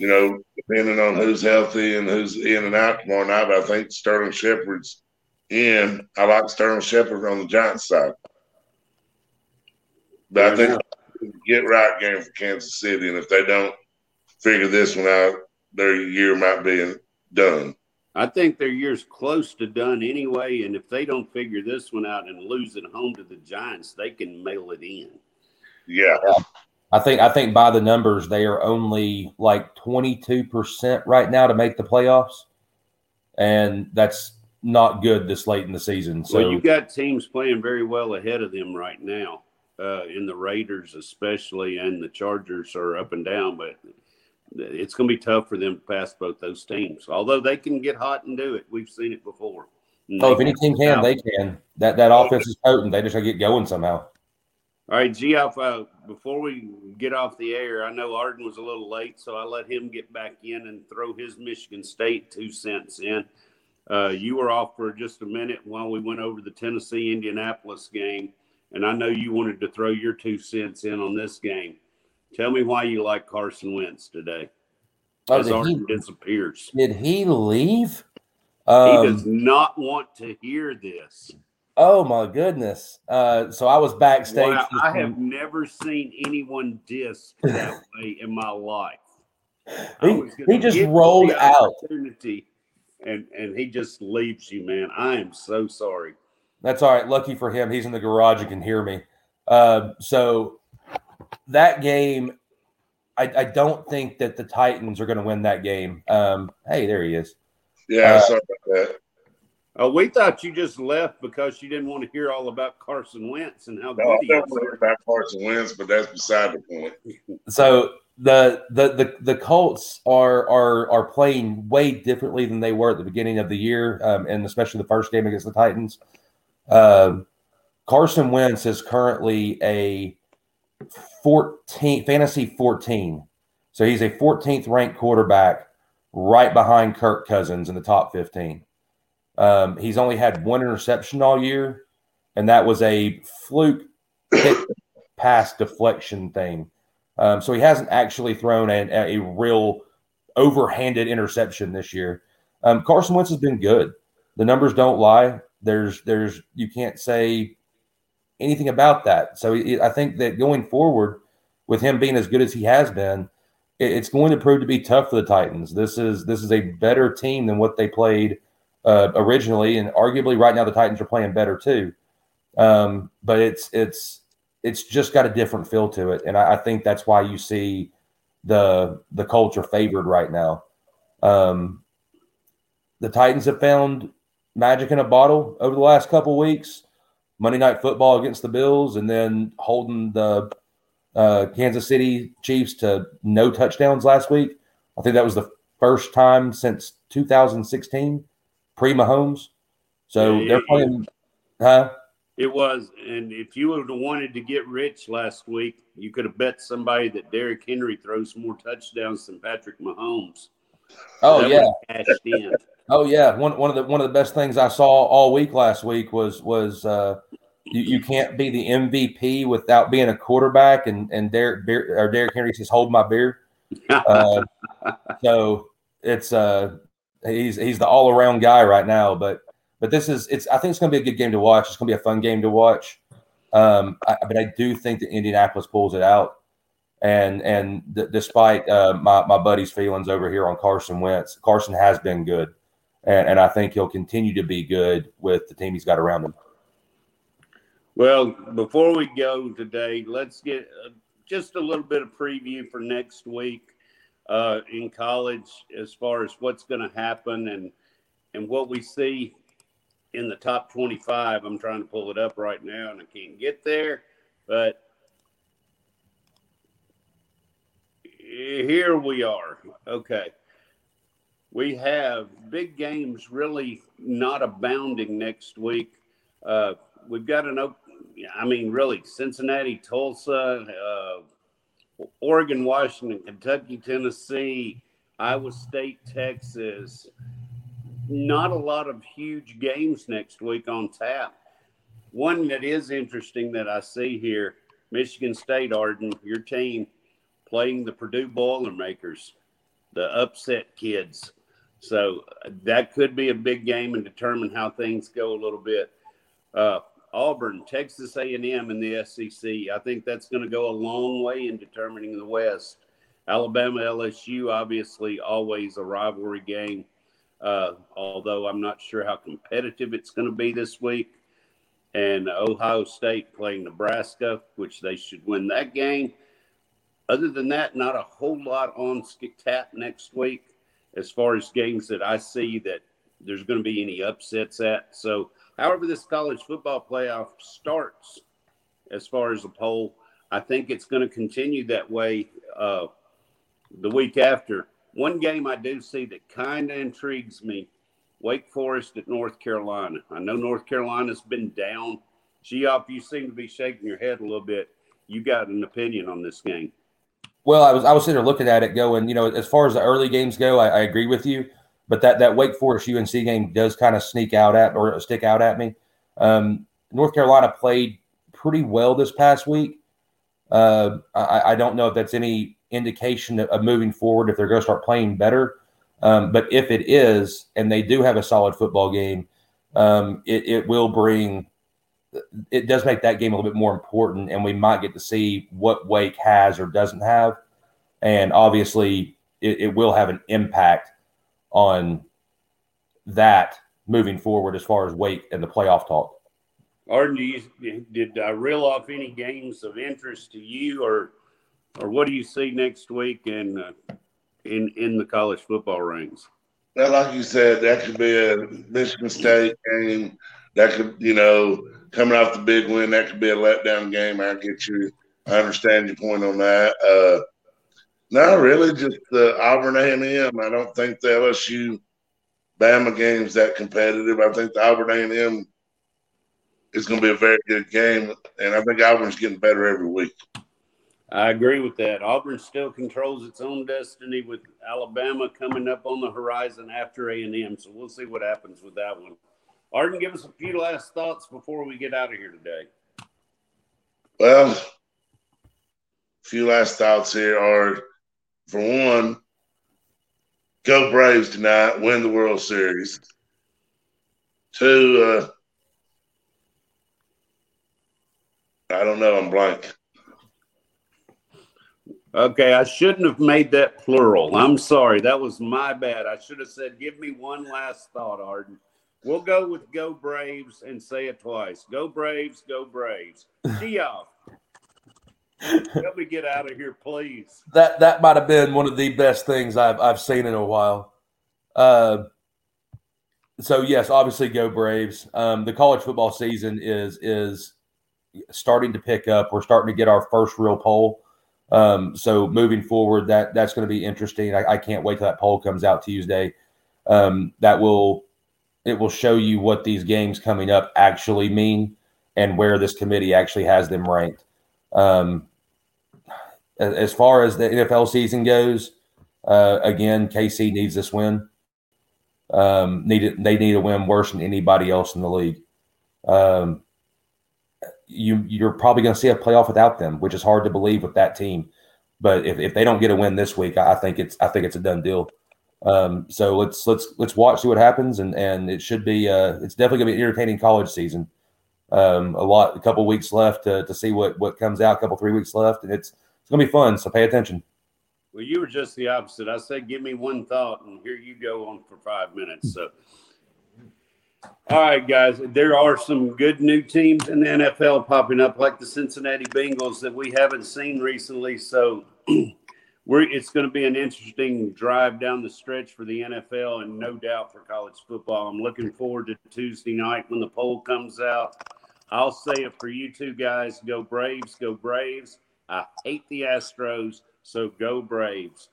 you know, depending on who's healthy and who's in and out tomorrow night. But I think Sterling Shepard's in. I like Sterling Shepard on the Giants side. But I think get right game for Kansas City, and if they don't figure this one out, their year might be done. I think their year's close to done anyway. And if they don't figure this one out and lose at home to the Giants, they can mail it in. Yeah. I think I think by the numbers they are only like 22% right now to make the playoffs. And that's not good this late in the season. So well, you got teams playing very well ahead of them right now. Uh, in the Raiders, especially, and the Chargers are up and down, but it's going to be tough for them to pass both those teams. Although they can get hot and do it, we've seen it before. oh, if any team can, out. they can. That that offense is potent. They just got to get going somehow. All right, Geoff, uh, before we get off the air, I know Arden was a little late, so I let him get back in and throw his Michigan State two cents in. Uh, you were off for just a minute while we went over the Tennessee Indianapolis game, and I know you wanted to throw your two cents in on this game. Tell me why you like Carson Wentz today. Oh, As Arden he, disappears. Did he leave? Um, he does not want to hear this. Oh my goodness! Uh, so I was backstage. Wow, I have never seen anyone diss that way in my life. He, he just rolled out. And and he just leaves you, man. I am so sorry. That's all right. Lucky for him, he's in the garage and can hear me. Uh, so that game, I, I, don't think that the Titans are going to win that game. Um, hey, there he is. Yeah, uh, sorry about that. Uh, we thought you just left because you didn't want to hear all about Carson Wentz and how no, good he is. about Carson Wentz, but that's beside the point. So the the the, the Colts are are are playing way differently than they were at the beginning of the year, um, and especially the first game against the Titans. Uh, Carson Wentz is currently a 14 fantasy 14. So he's a 14th ranked quarterback right behind Kirk Cousins in the top 15. Um, he's only had one interception all year, and that was a fluke pass deflection thing. Um, so he hasn't actually thrown a, a, real overhanded interception this year. Um, Carson Wentz has been good. The numbers don't lie. There's, there's, you can't say anything about that. So I think that going forward, with him being as good as he has been, it's going to prove to be tough for the Titans. This is this is a better team than what they played uh, originally, and arguably right now the Titans are playing better too. Um, but it's it's it's just got a different feel to it, and I, I, think that's why you see the the culture favored right now. Um, the Titans have found magic in a bottle over the last couple weeks. Monday Night Football against the Bills, and then holding the uh, Kansas City Chiefs to no touchdowns last week. I think that was the first time since 2016 pre Mahomes. So yeah, they're playing, huh? It was, and if you would have wanted to get rich last week, you could have bet somebody that Derrick Henry throws more touchdowns than Patrick Mahomes. Oh that yeah, oh yeah. One one of the one of the best things I saw all week last week was was uh, you, you can't be the MVP without being a quarterback, and and Derrick or Derrick Henry says, "Hold my beer." Uh, so it's uh he's he's the all around guy right now. But but this is it's I think it's going to be a good game to watch. It's going to be a fun game to watch. Um, I, but I do think that Indianapolis pulls it out. And and despite uh, my my buddy's feelings over here on Carson Wentz, Carson has been good, and, and I think he'll continue to be good with the team he's got around him. Well, before we go today, let's get uh, just a little bit of preview for next week uh, in college as far as what's going to happen and and what we see in the top 25. I'm trying to pull it up right now and I can't get there, but here we are. Okay. We have big games really not abounding next week. Uh, we've got an, I mean, really, Cincinnati, Tulsa, uh, Oregon, Washington, Kentucky, Tennessee, Iowa State, Texas. Not a lot of huge games next week on tap. One that is interesting that I see here Michigan State, Arden, your team playing the Purdue Boilermakers, the upset kids. So that could be a big game and determine how things go a little bit. Uh, Auburn, Texas A&M in the SEC. I think that's going to go a long way in determining the West. Alabama LSU, obviously, always a rivalry game. Uh, although I'm not sure how competitive it's going to be this week. And Ohio State playing Nebraska, which they should win that game. Other than that, not a whole lot on tap next week as far as games that I see that there's going to be any upsets at. So, however, this college football playoff starts as far as a poll, I think it's going to continue that way uh, the week after. One game I do see that kind of intrigues me Wake Forest at North Carolina. I know North Carolina's been down. Geoff, you seem to be shaking your head a little bit. You got an opinion on this game? Well, I was I was sitting there looking at it, going, you know, as far as the early games go, I, I agree with you. But that that Wake Forest UNC game does kind of sneak out at or stick out at me. Um, North Carolina played pretty well this past week. Uh, I, I, don't know if that's any indication of, moving forward if they're going to start playing better. Um, but if it is, and they do have a solid football game, um, it, it will bring. It does make that game a little bit more important, and we might get to see what Wake has or doesn't have, and obviously it, it will have an impact on that moving forward as far as weight and the playoff talk. Arden, do you, did I reel off any games of interest to you, or or what do you see next week in uh, in in the college football ranks? Well, like you said, that could be a Michigan State game. That could, you know, coming off the big win, that could be a letdown game. I get you. I understand your point on that. Uh, no, really, just the Auburn A and M. I don't think the LSU Bama game's that competitive. I think the Auburn A and M is going to be a very good game, and I think Auburn's getting better every week. I agree with that. Auburn still controls its own destiny with Alabama coming up on the horizon after A and M. So we'll see what happens with that one. Arden, give us a few last thoughts before we get out of here today. Well, a few last thoughts here are, for one, go Braves tonight, win the World Series. Two, uh, I don't know. I'm blank. Okay, I shouldn't have made that plural. I'm sorry. That was my bad. I should have said, give me one last thought, Arden. We'll go with go Braves and say it twice. Go Braves, go Braves. Geoff. Let me get out of here, please. That that might have been one of the best things I've I've seen in a while. Uh, so yes, obviously go Braves. Um, the college football season is is starting to pick up. We're starting to get our first real poll. Um, so moving forward, that that's going to be interesting. I, I, can't wait till that poll comes out Tuesday. Um, that will it will show you what these games coming up actually mean and where this committee actually has them ranked. Um, as far as the NFL season goes, uh, again, KC needs this win. Um, need they need a win worse than anybody else in the league. Um, you you're probably going to see a playoff without them, which is hard to believe with that team. But if, if they don't get a win this week, I think it's I think it's a done deal. Um, so let's let's let's watch see what happens, and and it should be uh, it's definitely going to be an entertaining college season. Um, a lot, a couple weeks left to, to see what what comes out. A couple three weeks left, and it's it's to be fun. So pay attention. Well, you were just the opposite. I said, give me one thought, and here you go on for five minutes. So. All right, guys. There are some good new teams in the NFL popping up, like the Cincinnati Bengals that we haven't seen recently. So we're it's going to be an interesting drive down the stretch for the NFL and no doubt for college football. I'm looking forward to Tuesday night when the poll comes out. I'll say it for you two guys: Go Braves, go Braves. I hate the Astros, so go Braves.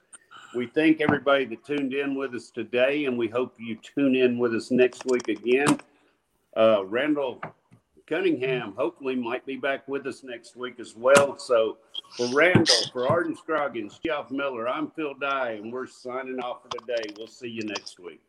We thank everybody that tuned in with us today, and we hope you tune in with us next week again. Uh, Randall Cunningham hopefully might be back with us next week as well. So for Randall, for Arden Scroggins, Jeff Miller, I'm Phil Dye, and we're signing off for today. We'll see you next week.